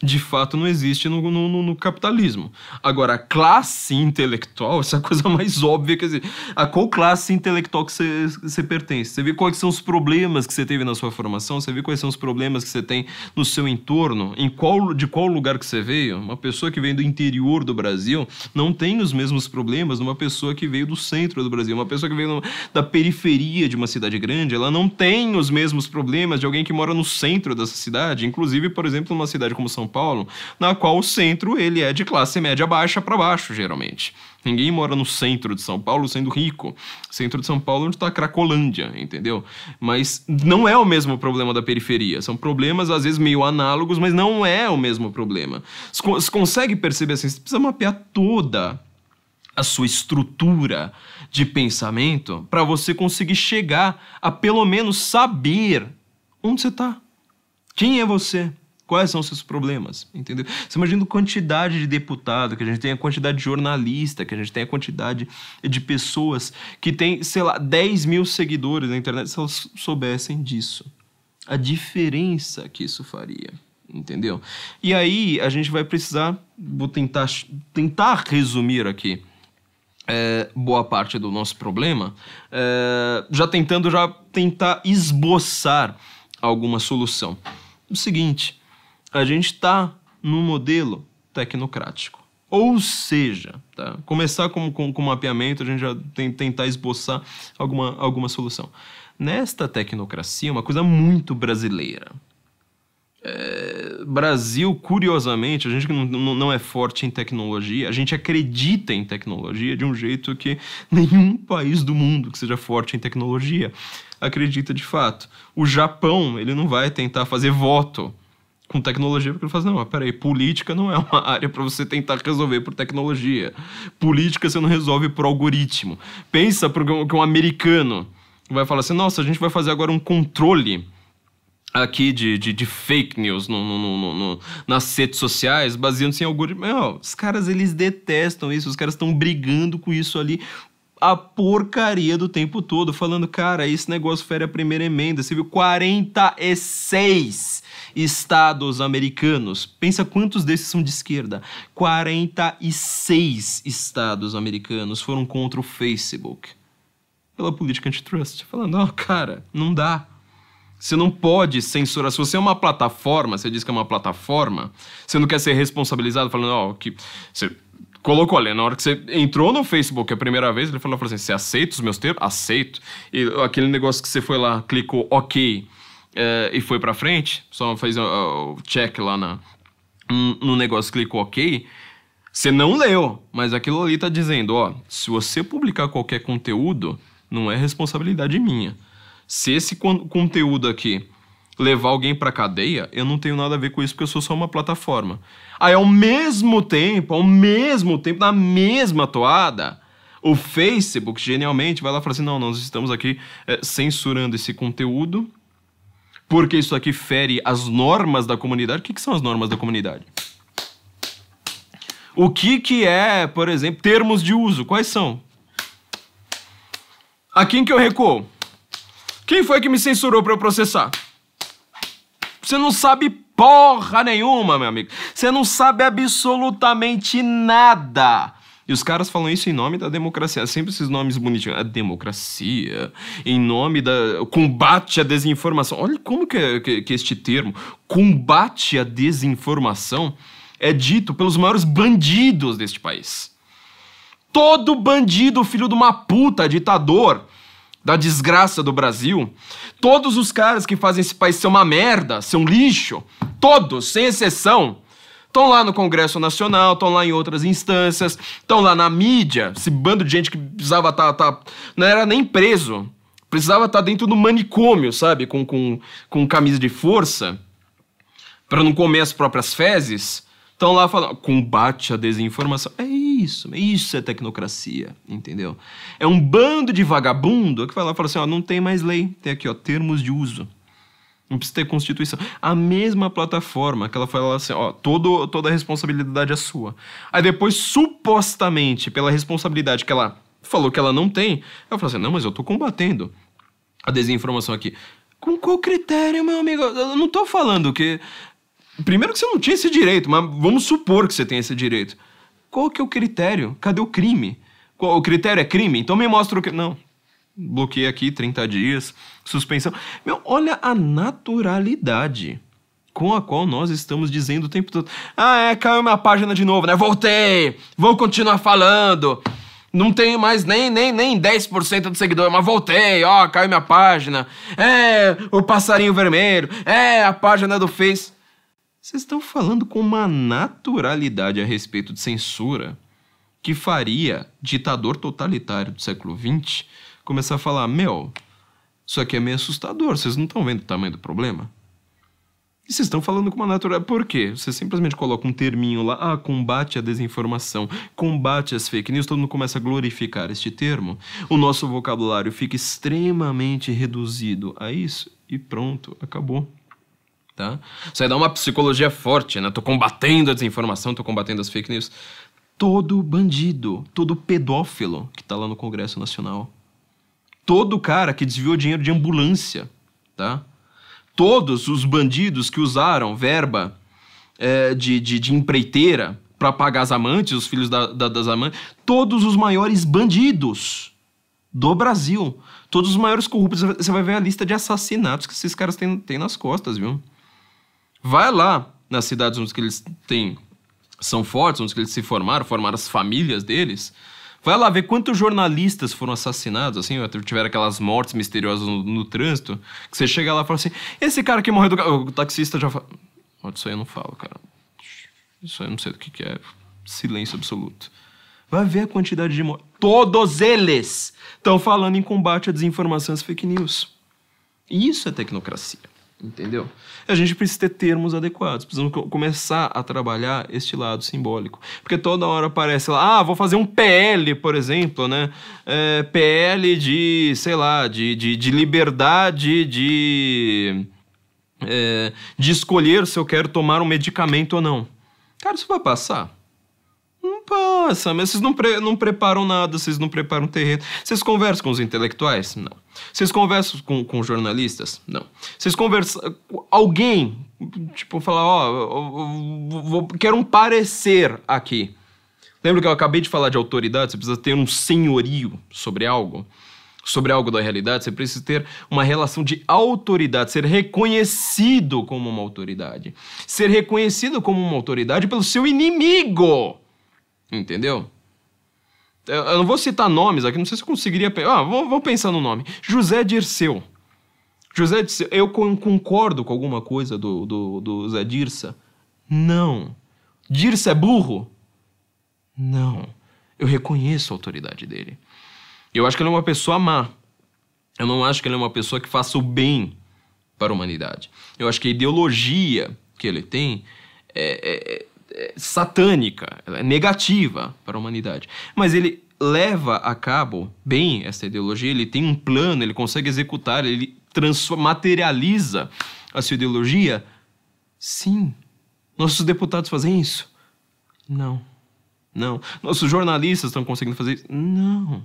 de fato não existe no, no, no capitalismo. Agora, a classe intelectual, essa é a coisa mais óbvia, quer dizer, a qual classe intelectual que você, pertence? Você vê quais são os problemas que você teve na sua formação, você vê quais são os problemas que você tem no seu entorno, em qual, de qual lugar que você veio. Uma pessoa que vem do interior do Brasil não tem os mesmos problemas de uma pessoa que veio do centro do Brasil. Uma pessoa que veio da periferia de uma cidade grande, ela não tem os mesmos problemas problemas de alguém que mora no centro dessa cidade, inclusive, por exemplo, numa cidade como São Paulo, na qual o centro ele é de classe média baixa para baixo, geralmente. Ninguém mora no centro de São Paulo sendo rico. Centro de São Paulo onde está a Cracolândia, entendeu? Mas não é o mesmo problema da periferia. São problemas, às vezes, meio análogos, mas não é o mesmo problema. Você consegue perceber assim? Você precisa mapear toda a sua estrutura de pensamento para você conseguir chegar a pelo menos saber Onde você está? Quem é você? Quais são os seus problemas? Entendeu? Você imagina a quantidade de deputado que a gente tem, a quantidade de jornalista que a gente tem, a quantidade de pessoas que tem, sei lá, 10 mil seguidores na internet, se elas soubessem disso. A diferença que isso faria. Entendeu? E aí a gente vai precisar, vou tentar, tentar resumir aqui é, boa parte do nosso problema, é, já tentando já tentar esboçar alguma solução. O seguinte, a gente está num modelo tecnocrático. Ou seja, tá? começar com, com, com mapeamento, a gente já tem tentar esboçar alguma, alguma solução. Nesta tecnocracia, uma coisa muito brasileira. É, Brasil, curiosamente, a gente que não, não é forte em tecnologia, a gente acredita em tecnologia de um jeito que nenhum país do mundo que seja forte em tecnologia acredita de fato. O Japão, ele não vai tentar fazer voto com tecnologia, porque ele fala, não, peraí, política não é uma área para você tentar resolver por tecnologia. Política você não resolve por algoritmo. Pensa que um americano vai falar assim, nossa, a gente vai fazer agora um controle aqui de, de, de fake news no, no, no, nas redes sociais, baseando-se em algoritmo. Os caras, eles detestam isso, os caras estão brigando com isso ali a porcaria do tempo todo, falando, cara, esse negócio fere a primeira emenda. Você viu 46 estados americanos. Pensa quantos desses são de esquerda. 46 estados americanos foram contra o Facebook. Pela política antitrust. Falando, ó, oh, cara, não dá. Você não pode censurar. Se você é uma plataforma, você diz que é uma plataforma, você não quer ser responsabilizado falando, ó, oh, que. Você colocou ali, na hora que você entrou no Facebook a primeira vez, ele falou, falou assim, você aceita os meus termos? Aceito. E aquele negócio que você foi lá, clicou OK é, e foi pra frente, só fez o check lá na, no negócio, clicou OK, você não leu, mas aquilo ali tá dizendo, ó, se você publicar qualquer conteúdo, não é responsabilidade minha. Se esse con conteúdo aqui levar alguém para cadeia, eu não tenho nada a ver com isso porque eu sou só uma plataforma. Aí ao mesmo tempo, ao mesmo tempo, na mesma toada, o Facebook genialmente vai lá e fala assim: não, nós estamos aqui é, censurando esse conteúdo porque isso aqui fere as normas da comunidade. O que, que são as normas da comunidade? O que, que é, por exemplo, termos de uso? Quais são? A quem que eu recuo? Quem foi que me censurou para eu processar? Você não sabe porra nenhuma, meu amigo. Você não sabe absolutamente nada. E os caras falam isso em nome da democracia. Sempre esses nomes bonitinhos. A democracia, em nome da combate à desinformação. Olha como que é, que, que este termo, combate à desinformação, é dito pelos maiores bandidos deste país. Todo bandido, filho de uma puta, ditador, da desgraça do Brasil, todos os caras que fazem esse país ser uma merda, ser um lixo, todos, sem exceção, estão lá no Congresso Nacional, estão lá em outras instâncias, estão lá na mídia, esse bando de gente que precisava estar, tá, tá, não era nem preso, precisava estar tá dentro do manicômio, sabe, com, com, com camisa de força, para não comer as próprias fezes, estão lá falando combate à desinformação. É isso, isso é tecnocracia, entendeu? É um bando de vagabundo que vai lá e fala assim, ó, não tem mais lei, tem aqui, ó, termos de uso. Não precisa ter constituição. A mesma plataforma que ela fala assim, ó, todo, toda a responsabilidade é sua. Aí depois, supostamente, pela responsabilidade que ela falou que ela não tem, ela fala assim, não, mas eu tô combatendo a desinformação aqui. Com qual critério, meu amigo? Eu não tô falando que Primeiro que você não tinha esse direito, mas vamos supor que você tem esse direito. Qual que é o critério? Cadê o crime? Qual, o critério é crime? Então me mostra o que. Não. Bloqueei aqui 30 dias, suspensão. Meu, olha a naturalidade com a qual nós estamos dizendo o tempo todo. Ah, é, caiu minha página de novo, né? Voltei! Vou continuar falando. Não tenho mais nem, nem, nem 10% de seguidor, mas voltei, ó, caiu minha página. É, o passarinho vermelho. É, a página do Face. Vocês estão falando com uma naturalidade a respeito de censura que faria ditador totalitário do século XX começar a falar: meu, isso aqui é meio assustador, vocês não estão vendo o tamanho do problema? E vocês estão falando com uma naturalidade. Por quê? Você simplesmente coloca um terminho lá, ah, combate à desinformação, combate às fake news, todo mundo começa a glorificar este termo. O nosso vocabulário fica extremamente reduzido a isso e pronto, acabou tá? Isso aí dá uma psicologia forte, né? Tô combatendo a desinformação, tô combatendo as fake news. Todo bandido, todo pedófilo que tá lá no Congresso Nacional. Todo cara que desviou dinheiro de ambulância, tá? Todos os bandidos que usaram verba é, de, de, de empreiteira para pagar as amantes, os filhos da, da, das amantes, todos os maiores bandidos do Brasil, todos os maiores corruptos, você vai ver a lista de assassinatos que esses caras têm, têm nas costas, viu? Vai lá nas cidades onde eles têm, são fortes, onde eles se formaram, formaram as famílias deles. Vai lá ver quantos jornalistas foram assassinados, assim, tiveram aquelas mortes misteriosas no, no trânsito, que você chega lá e fala assim, esse cara que morreu do... O taxista já fala... Isso aí eu não falo, cara. Isso aí eu não sei do que, que é. Silêncio absoluto. Vai ver a quantidade de mortes. Todos eles estão falando em combate à desinformação e às fake news. Isso é tecnocracia. Entendeu? A gente precisa ter termos adequados, precisamos começar a trabalhar este lado simbólico. Porque toda hora aparece lá, ah, vou fazer um PL, por exemplo, né? É, PL de, sei lá, de, de, de liberdade de, é, de escolher se eu quero tomar um medicamento ou não. Cara, isso vai passar? Não passa, mas vocês não, pre não preparam nada, vocês não preparam terreno. Vocês conversam com os intelectuais? Não. Vocês conversam com, com jornalistas? Não. Vocês conversam. Alguém, tipo, falar, ó, quero um parecer aqui. Lembra que eu acabei de falar de autoridade? Você precisa ter um senhorio sobre algo, sobre algo da realidade. Você precisa ter uma relação de autoridade, ser reconhecido como uma autoridade. Ser reconhecido como uma autoridade pelo seu inimigo. Entendeu? Eu não vou citar nomes aqui, não sei se eu conseguiria. Ah, vamos pensar no nome. José Dirceu. José Dirceu, eu concordo com alguma coisa do, do, do Zé Dirça? Não. Dirça é burro? Não. Eu reconheço a autoridade dele. Eu acho que ele é uma pessoa má. Eu não acho que ele é uma pessoa que faça o bem para a humanidade. Eu acho que a ideologia que ele tem é, é, é satânica, é negativa para a humanidade. Mas ele leva a cabo bem essa ideologia, ele tem um plano, ele consegue executar, ele materializa a sua ideologia? Sim. Nossos deputados fazem isso? Não. Não. Nossos jornalistas estão conseguindo fazer isso? Não.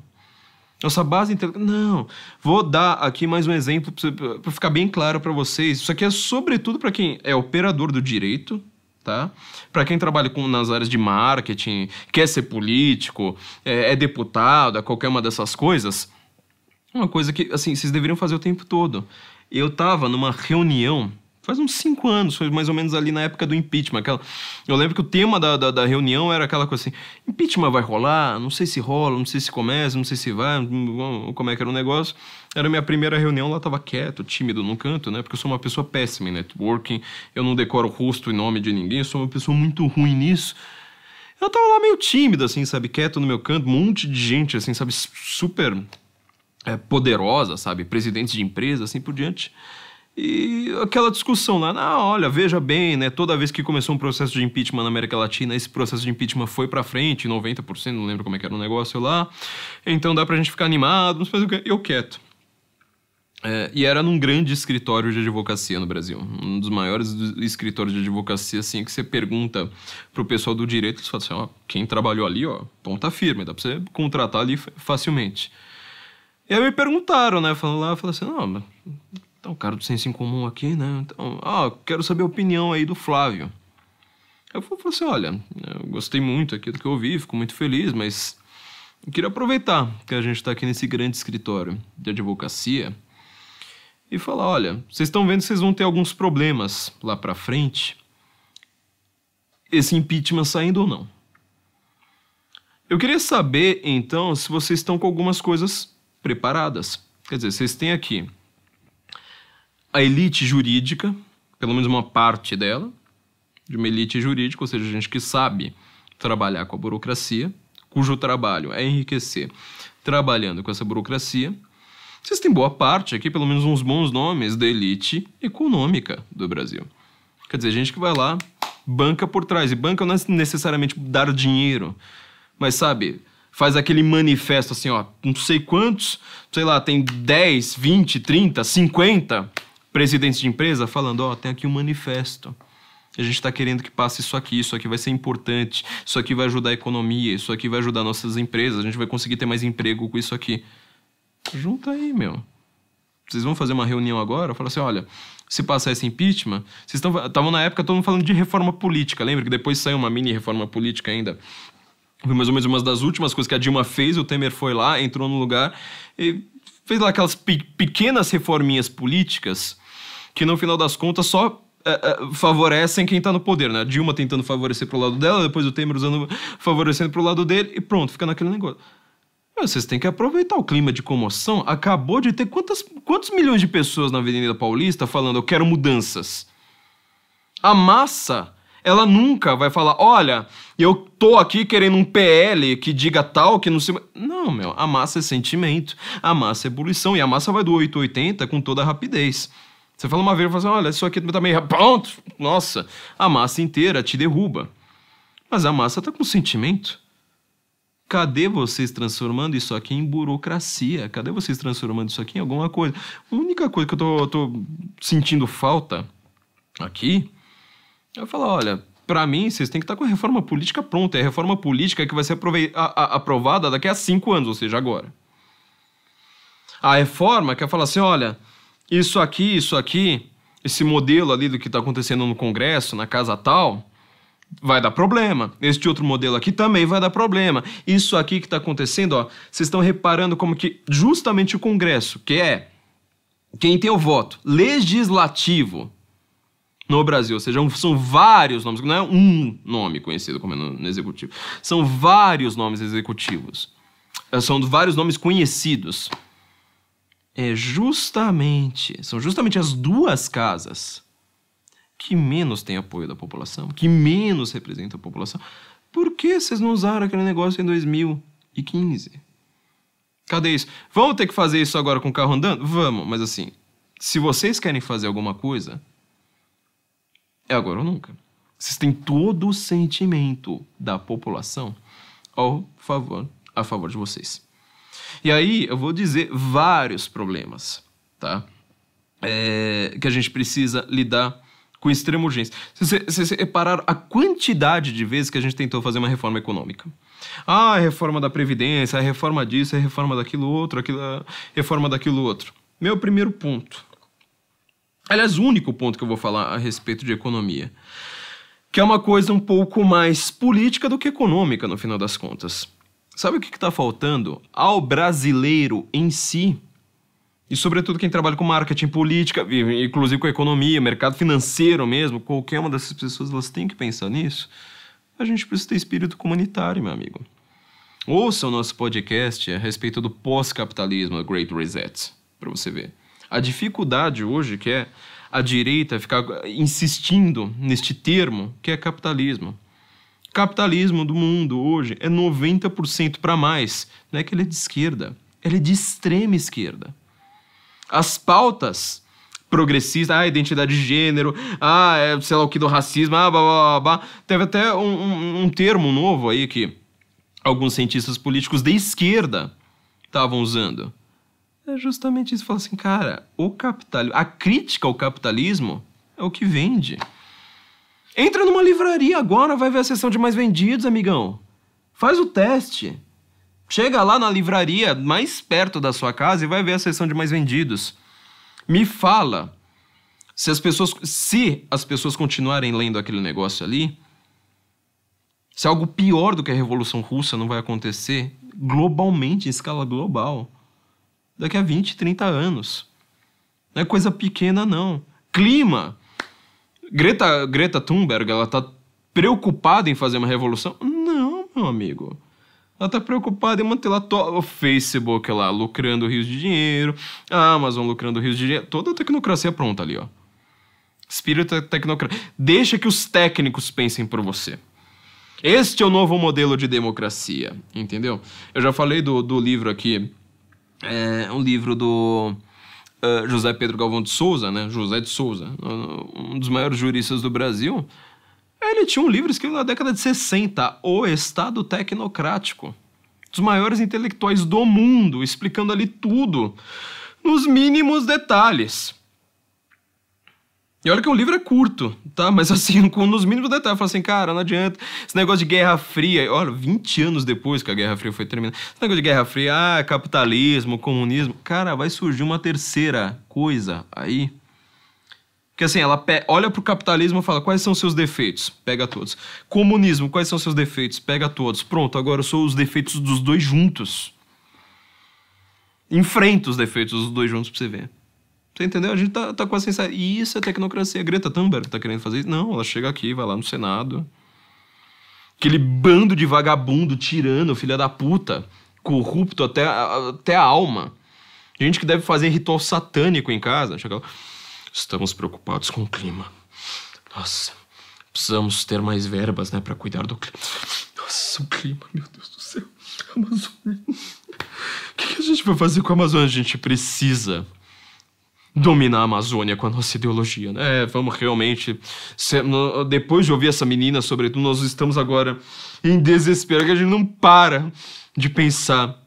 Nossa base intelectual. Não. Vou dar aqui mais um exemplo para ficar bem claro para vocês. Isso aqui é sobretudo para quem é operador do direito, tá? Para quem trabalha com, nas áreas de marketing, quer ser político, é, é deputado, é qualquer uma dessas coisas. Uma coisa que, assim, vocês deveriam fazer o tempo todo. Eu tava numa reunião faz uns cinco anos, foi mais ou menos ali na época do impeachment. Aquela... Eu lembro que o tema da, da, da, reunião era aquela coisa assim: impeachment vai rolar? Não sei se rola, não sei se começa, não sei se vai, como é que era o negócio. Era a minha primeira reunião, lá tava quieto, tímido no canto, né? Porque eu sou uma pessoa péssima em networking, eu não decoro rosto e nome de ninguém, eu sou uma pessoa muito ruim nisso. Eu tava lá meio tímido, assim, sabe? Quieto no meu canto, um monte de gente, assim, sabe? Super é, poderosa, sabe? Presidentes de empresa, assim por diante. E aquela discussão lá, ah, olha, veja bem, né? Toda vez que começou um processo de impeachment na América Latina, esse processo de impeachment foi para frente, 90%, não lembro como é que era o negócio lá. Então dá pra gente ficar animado, mas fazer o quê? Eu quieto. É, e era num grande escritório de advocacia no Brasil. Um dos maiores escritórios de advocacia, assim, que você pergunta pro pessoal do direito, eles falam assim, ó, quem trabalhou ali, ó, ponta firme, dá pra você contratar ali facilmente. E aí me perguntaram, né, falando lá, eu falei assim, não, então, o cara do senso em comum aqui, né? Então, ah, quero saber a opinião aí do Flávio. Eu falei assim, olha, eu gostei muito aqui do que eu ouvi, fico muito feliz, mas eu queria aproveitar que a gente está aqui nesse grande escritório de advocacia e falar, olha, vocês estão vendo que vocês vão ter alguns problemas lá para frente, esse impeachment saindo ou não. Eu queria saber, então, se vocês estão com algumas coisas preparadas. Quer dizer, vocês têm aqui a elite jurídica, pelo menos uma parte dela, de uma elite jurídica, ou seja, gente que sabe trabalhar com a burocracia, cujo trabalho é enriquecer trabalhando com essa burocracia. Vocês têm boa parte aqui, pelo menos uns bons nomes da elite econômica do Brasil. Quer dizer, gente que vai lá, banca por trás. E banca não é necessariamente dar dinheiro, mas sabe, faz aquele manifesto assim, ó, não sei quantos, sei lá, tem 10, 20, 30, 50 presidentes de empresa falando: Ó, oh, tem aqui um manifesto. A gente está querendo que passe isso aqui, isso aqui vai ser importante, isso aqui vai ajudar a economia, isso aqui vai ajudar nossas empresas, a gente vai conseguir ter mais emprego com isso aqui. Junta aí, meu. Vocês vão fazer uma reunião agora? Fala assim: olha, se passar esse impeachment, vocês estavam na época todo mundo falando de reforma política. Lembra que depois saiu uma mini reforma política ainda? Foi mais ou menos uma das últimas coisas que a Dilma fez. O Temer foi lá, entrou no lugar e fez lá aquelas pe pequenas reforminhas políticas que no final das contas só é, é, favorecem quem tá no poder, né? A Dilma tentando favorecer pro lado dela, depois o Temer usando, favorecendo pro lado dele, e pronto, fica naquele negócio. Vocês têm que aproveitar o clima de comoção. Acabou de ter quantas, quantos milhões de pessoas na Avenida Paulista falando eu quero mudanças? A massa, ela nunca vai falar, olha, eu tô aqui querendo um PL que diga tal, que não sei... Não, meu, a massa é sentimento, a massa é ebulição, e a massa vai do 880 com toda a rapidez. Você fala uma vez e fala assim, olha, isso aqui tá meio... Pronto! Nossa, a massa inteira te derruba. Mas a massa tá com sentimento. Cadê vocês transformando isso aqui em burocracia? Cadê vocês transformando isso aqui em alguma coisa? A única coisa que eu tô, tô sentindo falta aqui é falar, olha, para mim, vocês têm que estar tá com a reforma política pronta. É a reforma política que vai ser aprovada daqui a cinco anos, ou seja, agora. A reforma quer falar assim, olha, isso aqui, isso aqui, esse modelo ali do que está acontecendo no Congresso, na casa tal, vai dar problema. Este outro modelo aqui também vai dar problema. Isso aqui que está acontecendo, ó, vocês estão reparando como que justamente o Congresso, que é quem tem o voto legislativo no Brasil, ou seja, são vários nomes, não é um nome conhecido como no, no executivo, são vários nomes executivos, é, são vários nomes conhecidos. É justamente, são justamente as duas casas que menos têm apoio da população, que menos representam a população. Por que vocês não usaram aquele negócio em 2015? Cadê isso? Vamos ter que fazer isso agora com o carro andando? Vamos, mas assim, se vocês querem fazer alguma coisa, é agora ou nunca. Vocês têm todo o sentimento da população ao favor, a favor de vocês. E aí eu vou dizer vários problemas, tá? É, que a gente precisa lidar com extrema urgência. Se vocês repararam a quantidade de vezes que a gente tentou fazer uma reforma econômica. Ah, a reforma da Previdência, a reforma disso, a reforma daquilo outro, aquilo, a reforma daquilo outro. Meu primeiro ponto. Aliás, o único ponto que eu vou falar a respeito de economia. Que é uma coisa um pouco mais política do que econômica, no final das contas. Sabe o que está faltando ao brasileiro em si? E sobretudo quem trabalha com marketing, política, inclusive com economia, mercado financeiro mesmo, qualquer uma dessas pessoas elas têm que pensar nisso. A gente precisa ter espírito comunitário, meu amigo. Ouça o nosso podcast a respeito do pós-capitalismo, Great Reset, para você ver. A dificuldade hoje que é a direita ficar insistindo neste termo que é capitalismo. Capitalismo do mundo hoje é 90% para mais. Não é que ele é de esquerda, ele é de extrema esquerda. As pautas progressistas, ah, identidade de gênero, ah, é, sei lá o que do racismo, ah, blá, blá, blá, blá. Teve até um, um, um termo novo aí que alguns cientistas políticos de esquerda estavam usando. É justamente isso. Fala assim, cara, o capitalismo, a crítica ao capitalismo é o que vende. Entra numa livraria agora, vai ver a seção de mais vendidos, amigão. Faz o teste. Chega lá na livraria mais perto da sua casa e vai ver a seção de mais vendidos. Me fala se as pessoas, se as pessoas continuarem lendo aquele negócio ali, se algo pior do que a Revolução Russa não vai acontecer globalmente, em escala global, daqui a 20, 30 anos. Não é coisa pequena, não. Clima. Greta, Greta Thunberg, ela tá preocupada em fazer uma revolução? Não, meu amigo. Ela tá preocupada em manter lá o Facebook lá lucrando rios de dinheiro, a Amazon lucrando rios de dinheiro, toda a tecnocracia pronta ali, ó. Espírito tecnocracia. Deixa que os técnicos pensem por você. Este é o novo modelo de democracia, entendeu? Eu já falei do, do livro aqui, é um livro do uh, José Pedro Galvão de Souza, né? José de Souza, um dos maiores juristas do Brasil. Ele tinha um livro escrito na década de 60, O Estado Tecnocrático. Dos maiores intelectuais do mundo, explicando ali tudo, nos mínimos detalhes. E olha que o livro é curto, tá? Mas assim, com nos mínimos detalhes. Fala assim, cara, não adianta. Esse negócio de Guerra Fria. Olha, 20 anos depois que a Guerra Fria foi terminada. Esse negócio de Guerra Fria, ah, capitalismo, comunismo. Cara, vai surgir uma terceira coisa aí porque assim, ela olha pro capitalismo e fala: quais são seus defeitos? Pega todos. Comunismo, quais são seus defeitos? Pega todos. Pronto, agora sou os defeitos dos dois juntos. Enfrenta os defeitos dos dois juntos pra você ver. Você entendeu? A gente tá, tá com a sensação. E isso é tecnocracia. Greta Thunberg tá querendo fazer isso? Não, ela chega aqui, vai lá no Senado. Aquele bando de vagabundo, tirano, filha da puta, corrupto até, até a alma. Gente que deve fazer ritual satânico em casa. Chega lá. Estamos preocupados com o clima. Nossa, precisamos ter mais verbas, né, para cuidar do clima. Nossa, o clima, meu Deus do céu. Amazônia. O que, que a gente vai fazer com a Amazônia? A gente precisa dominar a Amazônia com a nossa ideologia, né? É, vamos realmente. depois de ouvir essa menina, sobretudo, nós estamos agora em desespero, que a gente não para de pensar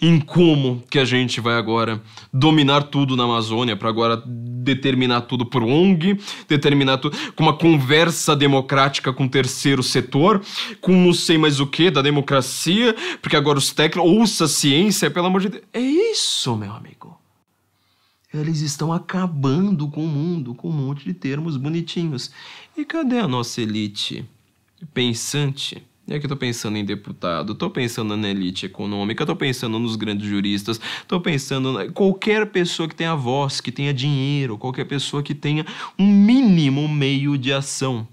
em como que a gente vai agora dominar tudo na Amazônia para agora determinar tudo por ONG, determinar tudo com uma conversa democrática com o terceiro setor, com não sei mais o que da democracia, porque agora os técnicos ouça a ciência, pelo amor de Deus. É isso, meu amigo. Eles estão acabando com o mundo com um monte de termos bonitinhos. E cadê a nossa elite pensante E aqui eu tô pensando em deputado, tô pensando na elite econômica, tô pensando nos grandes juristas, tô pensando em qualquer pessoa que tenha voz, que tenha dinheiro, qualquer pessoa que tenha um mínimo meio de ação.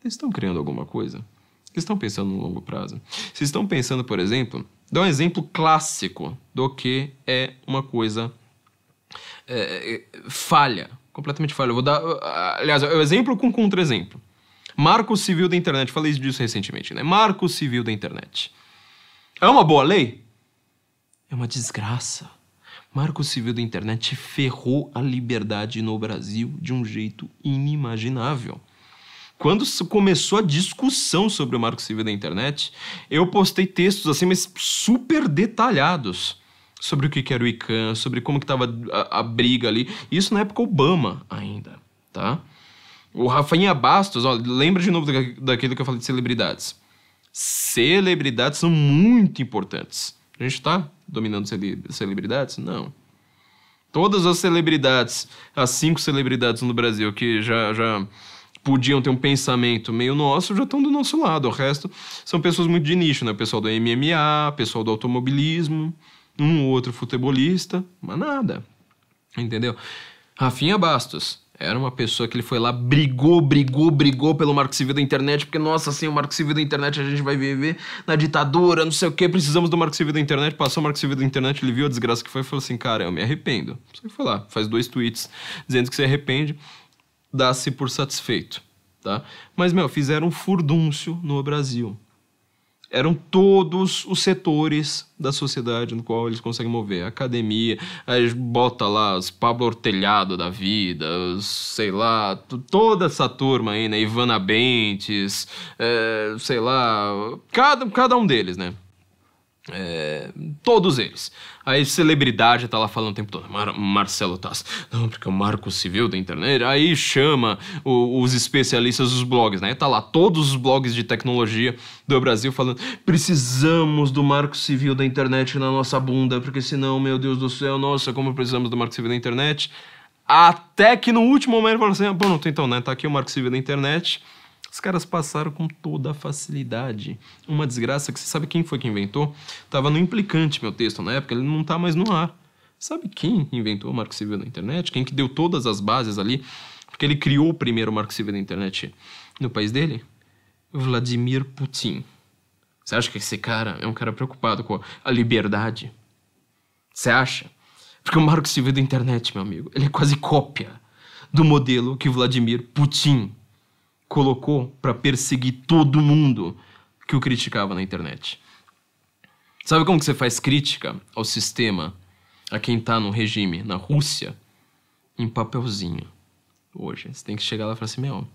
Vocês estão criando alguma coisa? Vocês estão pensando no longo prazo? Vocês estão pensando, por exemplo, dá um exemplo clássico do que é uma coisa é, falha, completamente falha. Eu vou dar, aliás, é o exemplo com contra-exemplo. Marco Civil da Internet, falei disso recentemente, né? Marco Civil da Internet. É uma boa lei? É uma desgraça. Marco Civil da Internet ferrou a liberdade no Brasil de um jeito inimaginável. Quando começou a discussão sobre o Marco Civil da Internet, eu postei textos assim, mas super detalhados sobre o que era o ICANN, sobre como que estava a, a briga ali. Isso na época Obama ainda, tá? O Rafainha Bastos, ó, lembra de novo daquilo que eu falei de celebridades. Celebridades são muito importantes. A gente está dominando celebridades? Não. Todas as celebridades, as cinco celebridades no Brasil que já, já podiam ter um pensamento meio nosso, já estão do nosso lado. O resto são pessoas muito de nicho, né? Pessoal do MMA, pessoal do automobilismo, um ou outro futebolista, mas nada. Entendeu? Rafinha Bastos era uma pessoa que ele foi lá, brigou, brigou, brigou pelo marco civil da internet, porque, nossa, sem o marco civil da internet a gente vai viver na ditadura, não sei o que, precisamos do marco civil da internet. Passou o marco civil da internet, ele viu a desgraça que foi e falou assim: cara, eu me arrependo. Você foi lá, faz dois tweets dizendo que se arrepende, dá-se por satisfeito, tá? Mas, meu, fizeram um furdúncio no Brasil eram todos os setores da sociedade no qual eles conseguem mover. academia, aí bota lá os Pablo Ortelhado da vida, os, sei lá, toda essa turma aí, né? Ivana Bentes, é, sei lá, cada, cada um deles, né? É, todos eles. Aí celebridade tá lá falando o tempo todo. Mar Marcelo Tass. Não, porque é o marco civil da internet. Aí chama o, os especialistas dos blogs, né? Tá lá todos os blogs de tecnologia do Brasil falando: precisamos do marco civil da internet na nossa bunda, porque senão, meu Deus do céu, nossa, como precisamos do marco civil da internet. Até que no último momento falou assim: ah, pronto, então, né? Tá aqui o marco civil da internet. Os caras passaram com toda a facilidade. Uma desgraça que você sabe quem foi que inventou? Tava no implicante meu texto na época, ele não tá mais no ar. Sabe quem inventou o Marco Civil na internet? Quem que deu todas as bases ali? Porque ele criou o primeiro Marco Civil da internet no país dele? Vladimir Putin. Você acha que esse cara é um cara preocupado com a liberdade? Você acha? Porque o Marco Civil da internet, meu amigo, ele é quase cópia do modelo que Vladimir Putin colocou para perseguir todo mundo que o criticava na internet. Sabe como que você faz crítica ao sistema, a quem está no regime, na Rússia? Em papelzinho. Hoje. Você tem que chegar lá e falar assim, meu,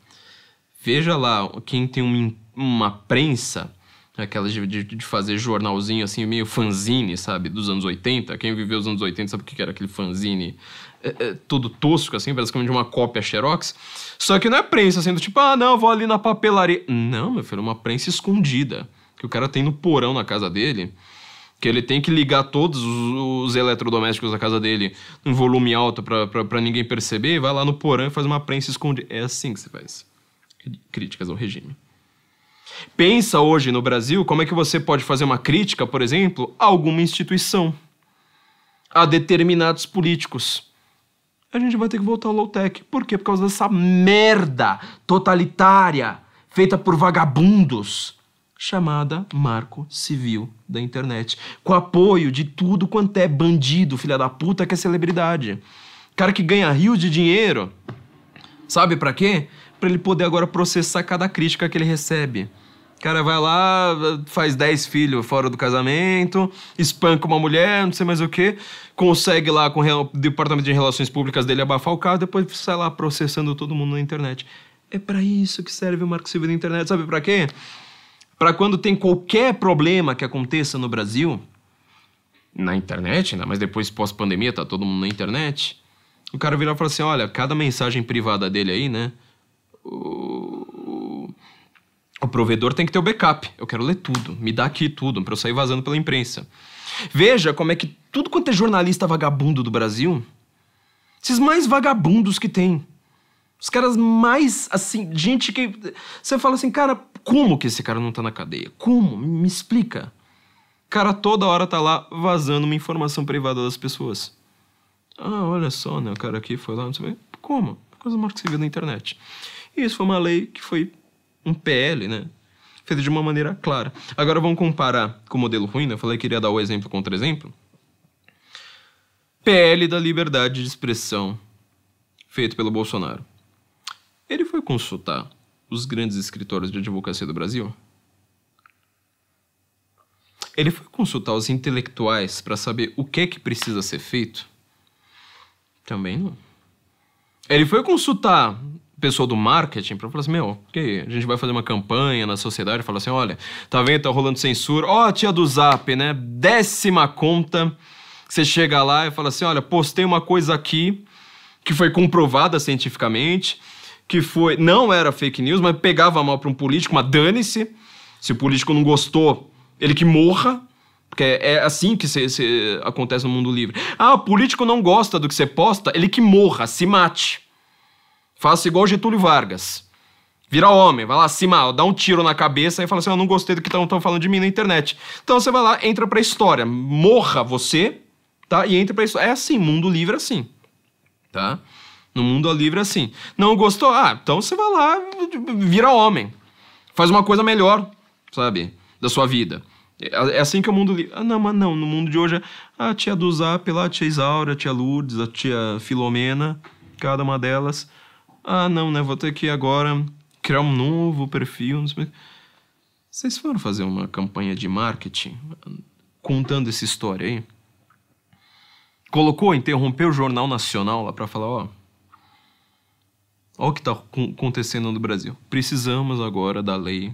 veja lá quem tem uma, uma prensa, aquelas de, de, de, fazer jornalzinho assim, meio fanzine, sabe? Dos anos 80. Quem viveu os anos 80 sabe o que era aquele fanzine é, é, todo tosco, assim, basicamente uma cópia xerox. Só que não é prensa, sendo assim, tipo, ah, não, vou ali na papelaria. Não, meu filho, é uma prensa escondida. Que o cara tem no porão na casa dele. Que ele tem que ligar todos os, os eletrodomésticos da casa dele em volume alto para ninguém perceber. Vai lá no porão e faz uma prensa escondida. É assim que se faz. Críticas ao regime. Pensa hoje no Brasil como é que você pode fazer uma crítica, por exemplo, a alguma instituição, a determinados políticos a gente vai ter que voltar ao low-tech. Por quê? Por causa dessa merda totalitária feita por vagabundos chamada Marco Civil da Internet, com apoio de tudo quanto é bandido, filha da puta, que é celebridade. Cara que ganha rios de dinheiro, sabe para quê? Para ele poder agora processar cada crítica que ele recebe cara vai lá, faz 10 filhos fora do casamento, espanca uma mulher, não sei mais o que, consegue lá com o departamento de relações públicas dele abafar o carro, depois sai lá processando todo mundo na internet. É para isso que serve o Marco Civil da internet, sabe para quê? Para quando tem qualquer problema que aconteça no Brasil, na internet, né? mas depois pós-pandemia tá todo mundo na internet, o cara virar e falar assim, olha, cada mensagem privada dele aí, né? O provedor tem que ter o backup. Eu quero ler tudo. Me dá aqui tudo, para eu sair vazando pela imprensa. Veja como é que tudo quanto é jornalista vagabundo do Brasil, esses mais vagabundos que tem, Os caras mais, assim, gente que. Você fala assim, cara, como que esse cara não tá na cadeia? Como? Me explica. Cara toda hora tá lá vazando uma informação privada das pessoas. Ah, olha só, né? O cara aqui foi lá, não sei o Como? Coisa mais que você viu na internet. E isso foi uma lei que foi um PL, né? Feita de uma maneira clara. Agora vamos comparar com o modelo ruim, né? Eu falei que iria dar o exemplo contra exemplo. PL da liberdade de expressão, feito pelo Bolsonaro. Ele foi consultar os grandes escritórios de advocacia do Brasil? Ele foi consultar os intelectuais para saber o que é que precisa ser feito? Também não. Ele foi consultar pessoal do marketing para falar assim: meu, que a gente vai fazer uma campanha na sociedade falar assim: olha, tá vendo, tá rolando censura. Ó, oh, tia do Zap, né? Décima conta. Você chega lá e fala assim: olha, postei uma coisa aqui que foi comprovada cientificamente que foi não era fake news, mas pegava mal para um político, mas dane-se. Se o político não gostou, ele que morra. Porque é assim que se, acontece no mundo livre. Ah, o político não gosta do que você posta, ele que morra, se mate. Faça igual Getúlio Vargas. Vira homem, vai lá, se dá um tiro na cabeça e fala assim: Eu não gostei do que estão falando de mim na internet. Então você vai lá, entra pra história. Morra você, tá? E entra pra história. É assim, mundo livre é assim. Tá? No mundo livre é assim. Não gostou? Ah, então você vai lá, vira homem. Faz uma coisa melhor, sabe? Da sua vida. É, é assim que o mundo livre. Ah, não, mas não. No mundo de hoje é a tia do Zap lá, a tia Isaura, a tia Lourdes, a tia Filomena, cada uma delas. Ah, não, né? Vou ter que agora criar um novo perfil. Vocês foram fazer uma campanha de marketing contando essa história aí? Colocou, interrompeu o Jornal Nacional lá pra falar, ó. Olha o que está acontecendo no Brasil. Precisamos agora da lei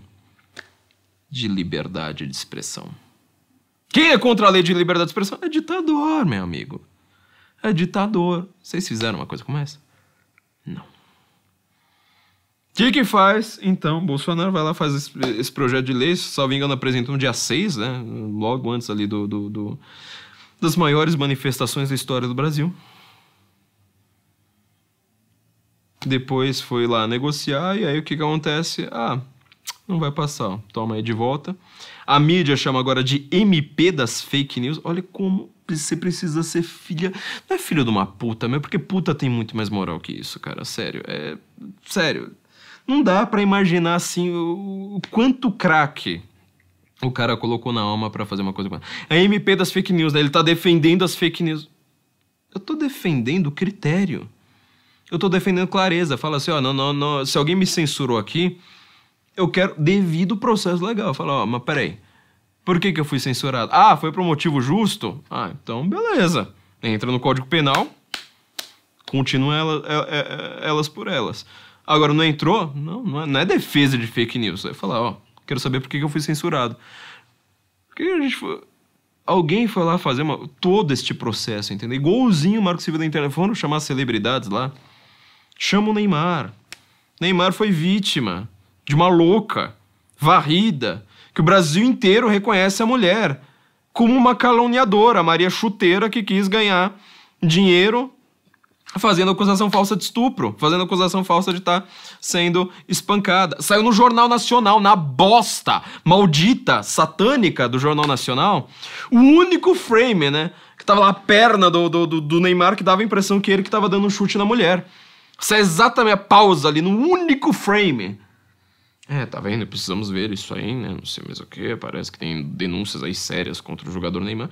de liberdade de expressão. Quem é contra a lei de liberdade de expressão? É ditador, meu amigo. É ditador. Vocês fizeram uma coisa como essa? Não. O que que faz? Então, Bolsonaro vai lá, faz esse, esse projeto de lei, se me engano, apresentou no dia 6, né? Logo antes ali do, do, do, das maiores manifestações da história do Brasil. Depois foi lá negociar e aí o que, que acontece? Ah, não vai passar, toma aí de volta. A mídia chama agora de MP das fake news. Olha como você precisa ser filha. Não é filho de uma puta, mas porque puta tem muito mais moral que isso, cara. Sério. É. Sério. Não dá para imaginar assim o, o quanto craque o cara colocou na alma para fazer uma coisa. A MP das fake news, né? Ele tá defendendo as fake news. Eu tô defendendo o critério eu estou defendendo clareza. Fala assim, ó, não, não, não, se alguém me censurou aqui, eu quero devido processo legal. Fala, ó, mas peraí, por que, que eu fui censurado? Ah, foi por um motivo justo? Ah, então beleza. Entra no Código Penal, continua ela, é, é, é, elas por elas. Agora, não entrou? Não, não é, não é defesa de fake news. Vai falar, ó, quero saber por que, eu fui censurado. Porque a gente foi alguém foi lá fazer uma, todo este processo, entendeu? Igualzinho o Marco Civil da internet. Foram chamar celebridades lá. Chama o Neymar. Neymar foi vítima de uma louca, varrida, que o Brasil inteiro reconhece a mulher como uma caluniadora, Maria Chuteira, que quis ganhar dinheiro fazendo acusação falsa de estupro, fazendo acusação falsa de estar tá sendo espancada. Saiu no Jornal Nacional, na bosta maldita, satânica do Jornal Nacional, o único frame, né? Que tava lá a perna do, do, do Neymar que dava a impressão que ele que tava dando um chute na mulher. Isso é exatamente a pausa ali, no único frame. É, tá vendo? Precisamos ver isso aí, né? Não sei mais o que. Parece que tem denúncias aí sérias contra o jogador Neymar.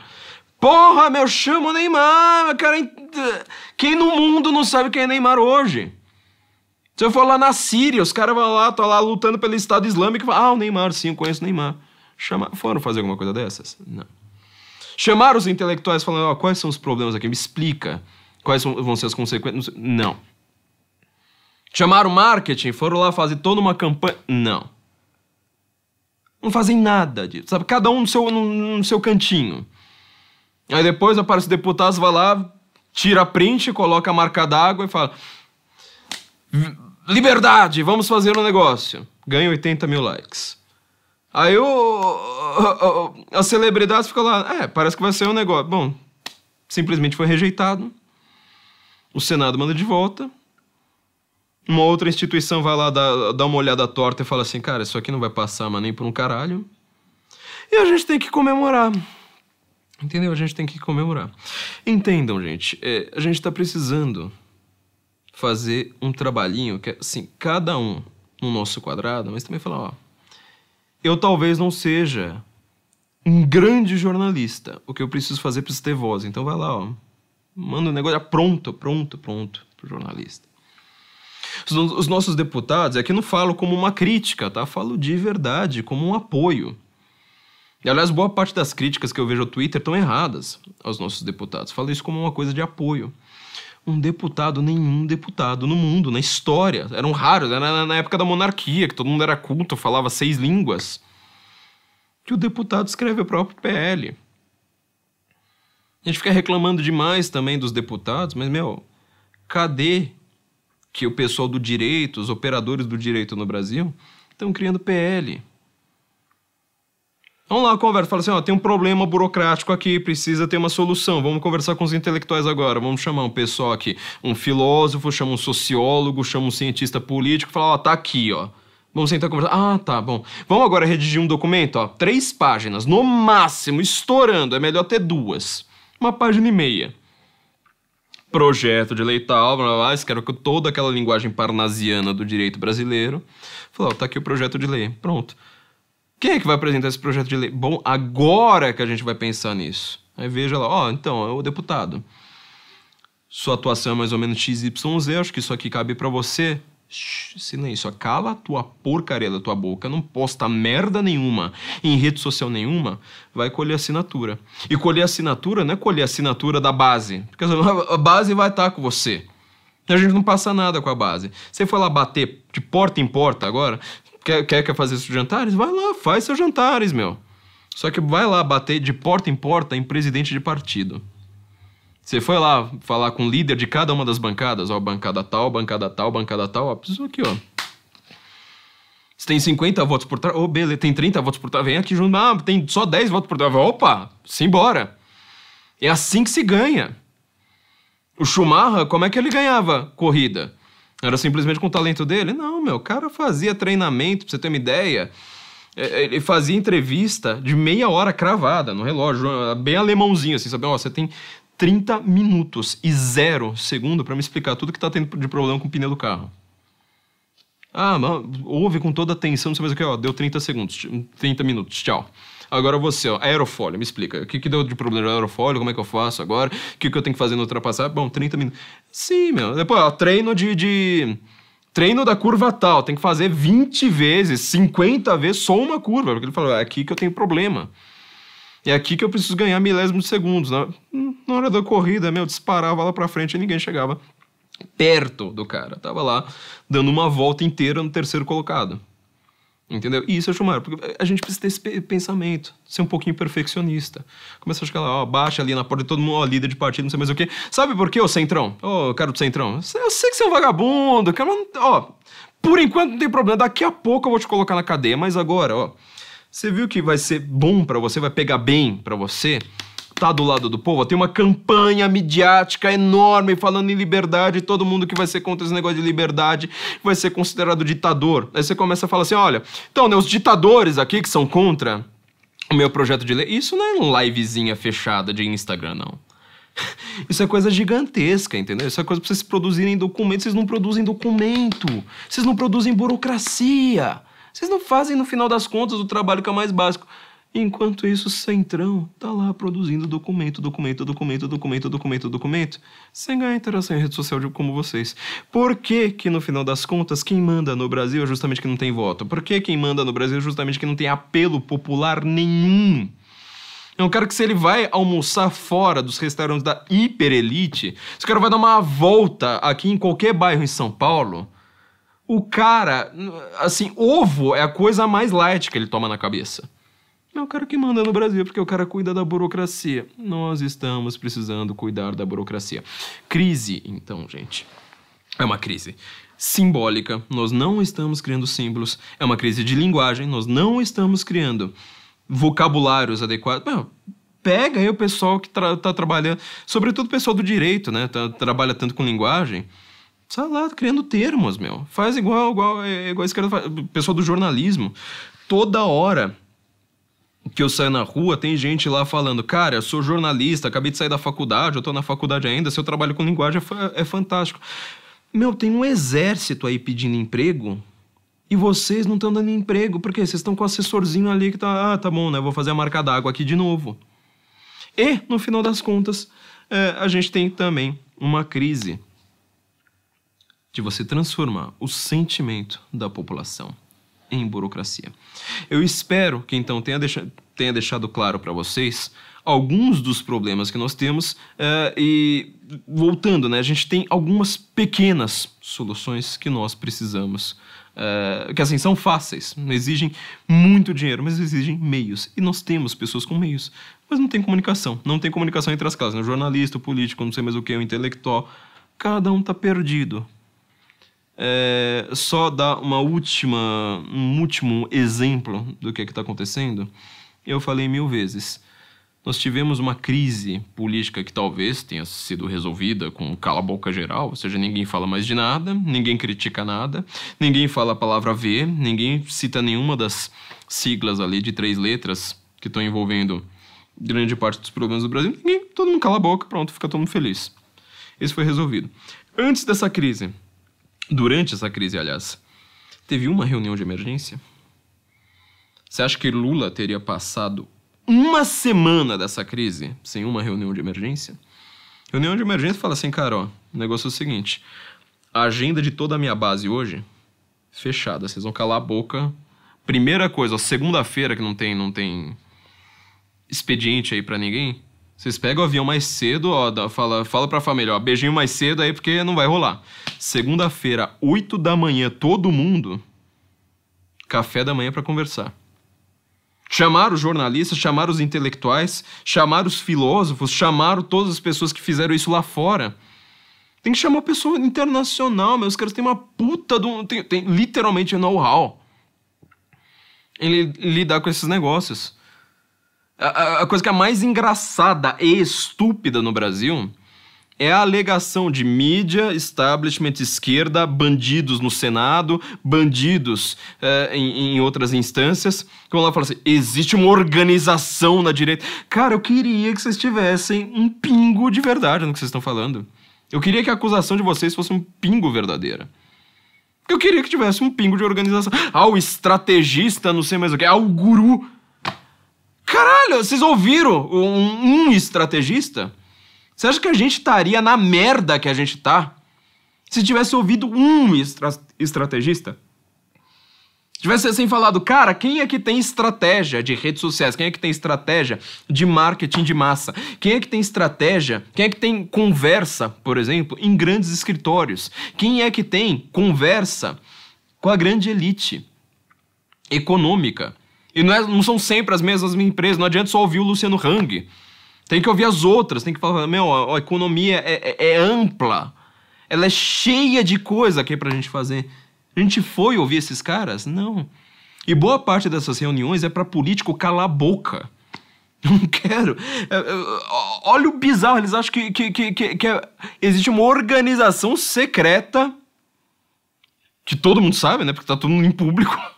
Porra, meu, chama o Neymar, cara. Quem no mundo não sabe quem é Neymar hoje? Se eu for lá na Síria, os caras vão lá, tô lá lutando pelo Estado Islâmico e ah, o Neymar, sim, eu conheço o Neymar. Chama... Foram fazer alguma coisa dessas? Não. Chamaram os intelectuais falando, ó, oh, quais são os problemas aqui? Me explica. Quais vão ser as consequências? Não. Chamaram marketing, foram lá fazer toda uma campanha. Não. Não fazem nada disso, sabe? Cada um no seu, no, no seu cantinho. Aí depois aparece o deputado, vai lá, tira a print, coloca a marca d'água e fala: Liberdade, vamos fazer um negócio. Ganha 80 mil likes. Aí o, a, a celebridade fica lá: É, parece que vai ser um negócio. Bom, simplesmente foi rejeitado. O Senado manda de volta. Uma outra instituição vai lá dar, dar uma olhada torta e fala assim, cara, isso aqui não vai passar, mas nem por um caralho. E a gente tem que comemorar. Entendeu? A gente tem que comemorar. Entendam, gente, é, a gente tá precisando fazer um trabalhinho que é, assim, cada um no nosso quadrado, mas também falar, ó, eu talvez não seja um grande jornalista. O que eu preciso fazer precisa ter voz. Então vai lá, ó. Manda o um negócio pronto, pronto, pronto pro jornalista. Os, os nossos deputados, aqui não falo como uma crítica, tá? Falo de verdade, como um apoio. E, aliás, boa parte das críticas que eu vejo no Twitter estão erradas aos nossos deputados. Falo isso como uma coisa de apoio. Um deputado, nenhum deputado no mundo, na história. Eram raros, era na época da monarquia, que todo mundo era culto, falava seis línguas. Que o deputado escreve o próprio PL. A gente fica reclamando demais também dos deputados, mas, meu, cadê que o pessoal do direito, os operadores do direito no Brasil, estão criando PL? Vamos lá, conversa. Fala assim, ó, tem um problema burocrático aqui, precisa ter uma solução. Vamos conversar com os intelectuais agora. Vamos chamar um pessoal aqui, um filósofo, chama um sociólogo, chama um cientista político, fala, ó, tá aqui, ó. Vamos sentar conversar. Ah, tá, bom. Vamos agora redigir um documento, ó, três páginas, no máximo, estourando. É melhor ter duas. Uma página e meia. Projeto de lei tal, blá, blá, blá. Quero que toda aquela linguagem parnasiana do direito brasileiro. Falou, ó, tá aqui o projeto de lei. Pronto. Quem é que vai apresentar esse projeto de lei? Bom, agora que a gente vai pensar nisso. Aí veja lá, ó, então, é o deputado. Sua atuação é mais ou menos XYZ, acho que isso aqui cabe para você. Shhh, silêncio, cala a tua porcaria da tua boca, não posta merda nenhuma em rede social nenhuma, vai colher assinatura. E colher assinatura não é colher assinatura da base, porque a base vai estar com você. A gente não passa nada com a base. Você foi lá bater de porta em porta agora, Quer, quer, quer fazer seus jantares? Vai lá, faz seus jantares, meu. Só que vai lá bater de porta em porta em presidente de partido. Você foi lá falar com o líder de cada uma das bancadas, ó, bancada tal, bancada tal, bancada tal, ó, isso aqui, ó. Você tem 50 votos por trás, ô, oh, beleza, tem 30 votos por trás, vem aqui junto, ah, tem só 10 votos por trás, opa, simbora. É assim que se ganha. O Schumacher, como é que ele ganhava corrida? Era simplesmente com o talento dele? Não, meu, o cara fazia treinamento, pra você ter uma ideia. É, é, ele fazia entrevista de meia hora cravada no relógio, bem alemãozinho, assim, sabe? Ó, você tem 30 minutos e zero segundo para me explicar tudo que tá tendo de problema com o pneu do carro. Ah, mano, ouve com toda atenção, não sei mais o que, ó, deu 30 segundos, 30 minutos, tchau. Agora você, ó, aerofólio, me explica. O que, que deu de problema no aerofólio? Como é que eu faço agora? O que, que eu tenho que fazer no ultrapassar? Bom, 30 minutos. Sim, meu. Depois, ó, treino de, de. Treino da curva tal. Tem que fazer 20 vezes, 50 vezes só uma curva. Porque ele falou, é aqui que eu tenho problema. É aqui que eu preciso ganhar milésimos de segundos. Na, na hora da corrida, meu, disparava lá pra frente e ninguém chegava perto do cara. Tava lá dando uma volta inteira no terceiro colocado. Entendeu? E isso é chamar, porque a gente precisa ter esse pensamento, ser um pouquinho perfeccionista. Começa a chegar lá, ó, baixa ali na porta de todo mundo, ó, líder de partido, não sei mais o quê. Sabe por quê, ô Centrão? Ô, cara do Centrão, eu sei que você é um vagabundo, cara, ó, por enquanto não tem problema, daqui a pouco eu vou te colocar na cadeia, mas agora, ó, você viu que vai ser bom para você, vai pegar bem para você? Tá do lado do povo, tem uma campanha midiática enorme falando em liberdade, todo mundo que vai ser contra esse negócio de liberdade vai ser considerado ditador. Aí você começa a falar assim: olha, então, né, os ditadores aqui que são contra o meu projeto de lei, isso não é uma livezinha fechada de Instagram, não. Isso é coisa gigantesca, entendeu? Isso é coisa pra vocês produzirem documento. Vocês não produzem documento. Vocês não produzem burocracia. Vocês não fazem, no final das contas, o trabalho que é mais básico. Enquanto isso, Centrão tá lá produzindo documento, documento, documento, documento, documento, documento, sem ganhar interação em rede social de, como vocês. Por que que, no final das contas, quem manda no Brasil é justamente quem não tem voto? Por que quem manda no Brasil é justamente quem não tem apelo popular nenhum? É um cara que se ele vai almoçar fora dos restaurantes da hiperelite, se o cara vai dar uma volta aqui em qualquer bairro em São Paulo, o cara, assim, ovo é a coisa mais light que ele toma na cabeça é o cara que manda no Brasil, porque o cara cuida da burocracia. Nós estamos precisando cuidar da burocracia. Crise, então, gente. É uma crise simbólica, nós não estamos criando símbolos. É uma crise de linguagem, nós não estamos criando vocabulários adequados. Não, pega aí o pessoal que tra tá trabalhando, sobretudo o pessoal do direito, né? Tá, trabalha tanto com linguagem. Sai lá criando termos, meu. Faz igual, igual, é, igual a esquerda faz. Pessoal do jornalismo. Toda hora que eu saio na rua, tem gente lá falando, cara, eu sou jornalista, acabei de sair da faculdade, eu tô na faculdade ainda, seu trabalho com linguagem é, é fantástico. Meu, tem um exército aí pedindo emprego e vocês não estão dando emprego, porque vocês estão com o assessorzinho ali que tá, ah, tá bom, né, vou fazer a marca d'água aqui de novo. E, no final das contas, é, a gente tem também uma crise de você transformar o sentimento da população em burocracia. Eu espero que então tenha, tenha deixado claro para vocês alguns dos problemas que nós temos uh, e voltando, né, a gente tem algumas pequenas soluções que nós precisamos, uh, que assim são fáceis, não exigem muito dinheiro, mas exigem meios e nós temos pessoas com meios, mas não tem comunicação, não tem comunicação entre as classes, né? o jornalista, o político, não sei mais o que, o intelectual, cada um está perdido é, só dar uma última, um último exemplo do que é está acontecendo, eu falei mil vezes. Nós tivemos uma crise política que talvez tenha sido resolvida com cala-boca geral, ou seja, ninguém fala mais de nada, ninguém critica nada, ninguém fala a palavra V, ninguém cita nenhuma das siglas ali de três letras que estão envolvendo grande parte dos problemas do Brasil. Ninguém, todo mundo cala a boca, pronto, fica todo mundo feliz. Isso foi resolvido. Antes dessa crise, Durante essa crise, aliás, teve uma reunião de emergência? Você acha que Lula teria passado uma semana dessa crise sem uma reunião de emergência? Reunião de emergência fala assim, cara, ó, o negócio é o seguinte: a agenda de toda a minha base hoje, fechada. Vocês vão calar a boca. Primeira coisa, segunda-feira que não tem, não tem expediente aí para ninguém, vocês pegam o avião mais cedo, ó, fala, fala pra família, ó, beijinho mais cedo aí porque não vai rolar. Segunda-feira, 8 da manhã, todo mundo, café da manhã para conversar. Chamaram os jornalistas, chamaram os intelectuais, chamaram os filósofos, chamaram todas as pessoas que fizeram isso lá fora. Tem que chamar pessoa internacional, meus caras têm uma puta do. Tem, tem literalmente know-how em lidar com esses negócios. A, a coisa que é mais engraçada e estúpida no Brasil é a alegação de mídia, establishment esquerda, bandidos no Senado, bandidos é, em, em, outras instâncias, que vão lá falar assim: existe uma organização na direita. Cara, eu queria que vocês tivessem um pingo de verdade no que vocês estão falando. Eu queria que a acusação de vocês fosse um pingo verdadeira. Eu queria que tivesse um pingo de organização. Ah, o estrategista, não sei mais o que. Ah, o guru. Caralho, vocês ouviram um, um estrategista? Você acha que a gente estaria na merda que a gente tá se tivesse ouvido um estra estrategista? Se tivesse assim falado, cara, quem é que tem estratégia de redes sociais? Quem é que tem estratégia de marketing de massa? Quem é que tem estratégia? Quem é que tem conversa, por exemplo, em grandes escritórios? Quem é que tem conversa com a grande elite econômica? E não, é, não são sempre as mesmas empresas, não adianta só ouvir o Luciano Hang. Tem que ouvir as outras, tem que falar, meu, a, a economia é, é, é, ampla. Ela é cheia de coisa aqui pra gente fazer. A gente foi ouvir esses caras? Não. E boa parte dessas reuniões é para político calar a boca. Não quero. É, é, olha o bizarro, eles acham que, que, que, que, que é, existe uma organização secreta que todo mundo sabe, né? Porque tá todo mundo em público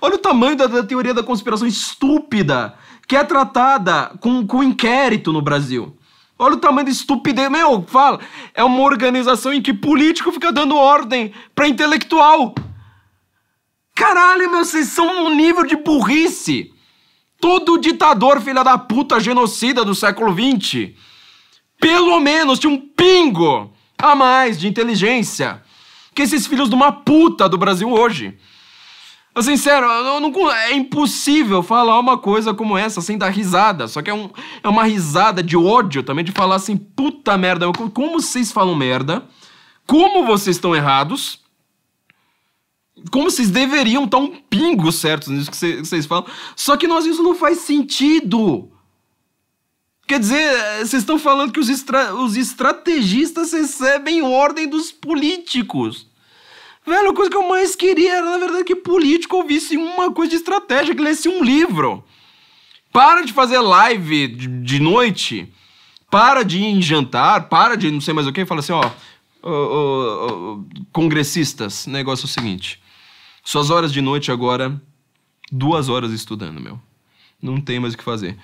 Olha o tamanho da, da, teoria da conspiração estúpida que é tratada com, com inquérito no Brasil. Olha o tamanho da estupidez. Meu, fala. É uma organização em que político fica dando ordem pra intelectual. Caralho, meu, vocês são um nível de burrice. Todo ditador, filha da puta, genocida do século XX, pelo menos tinha um pingo a mais de inteligência que esses filhos de uma puta do Brasil hoje. Sincero, eu não, é impossível falar uma coisa como essa sem dar risada. Só que é, um, é uma risada de ódio também, de falar assim, puta merda, como vocês falam merda, como vocês estão errados, como vocês deveriam estar um pingo certos nisso que vocês falam. Só que nós isso não faz sentido. Quer dizer, vocês estão falando que os, estra os estrategistas recebem ordem dos políticos. Velho, a coisa que eu mais queria era, na verdade, que político ouvisse uma coisa de estratégia, que lesse um livro. Para de fazer live de, noite. Para de ir em jantar. Para de não sei mais o que. Fala assim, ó. ô, ô, ô, congressistas, negócio é o seguinte. Suas horas de noite agora, duas horas estudando, meu. Não tem mais o que fazer.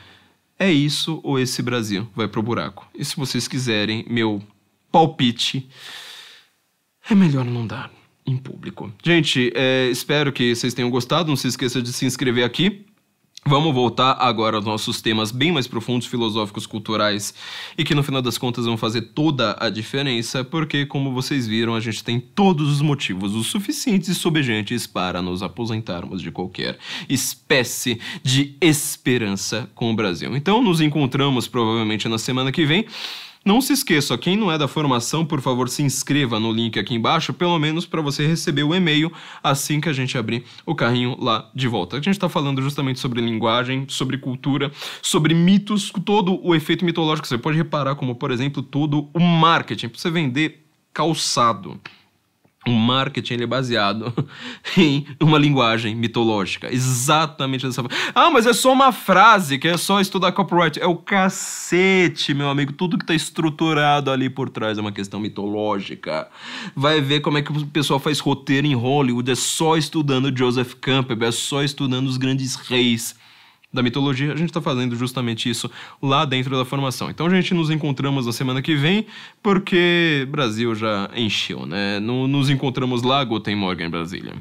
É isso ou esse Brasil vai pro buraco. E se vocês quiserem, meu palpite, é melhor não dar em público. Gente, é, espero que vocês tenham gostado. Não se esqueça de se inscrever aqui. Vamos voltar agora aos nossos temas bem mais profundos, filosóficos, culturais e que no final das contas vão fazer toda a diferença, porque, como vocês viram, a gente tem todos os motivos os suficientes e sobejantes para nos aposentarmos de qualquer espécie de esperança com o Brasil. Então, nos encontramos provavelmente na semana que vem. Não se esqueça, quem não é da formação, por favor, se inscreva no link aqui embaixo, pelo menos para você receber o e-mail assim que a gente abrir o carrinho lá de volta. A gente está falando justamente sobre linguagem, sobre cultura, sobre mitos, todo o efeito mitológico. Você pode reparar, como por exemplo, todo o marketing para você vender calçado. O marketing ele é baseado em uma linguagem mitológica. Exatamente dessa forma. Ah, mas é só uma frase, que é só estudar copyright. É o cacete, meu amigo. Tudo que está estruturado ali por trás é uma questão mitológica. Vai ver como é que o pessoal faz roteiro em Hollywood. É só estudando Joseph Campbell, é só estudando os grandes reis da mitologia, a gente está fazendo justamente isso lá dentro da formação. Então a gente nos encontramos na semana que vem, porque Brasil já encheu, né? nos encontramos lá, Guten Morgen, Brasília.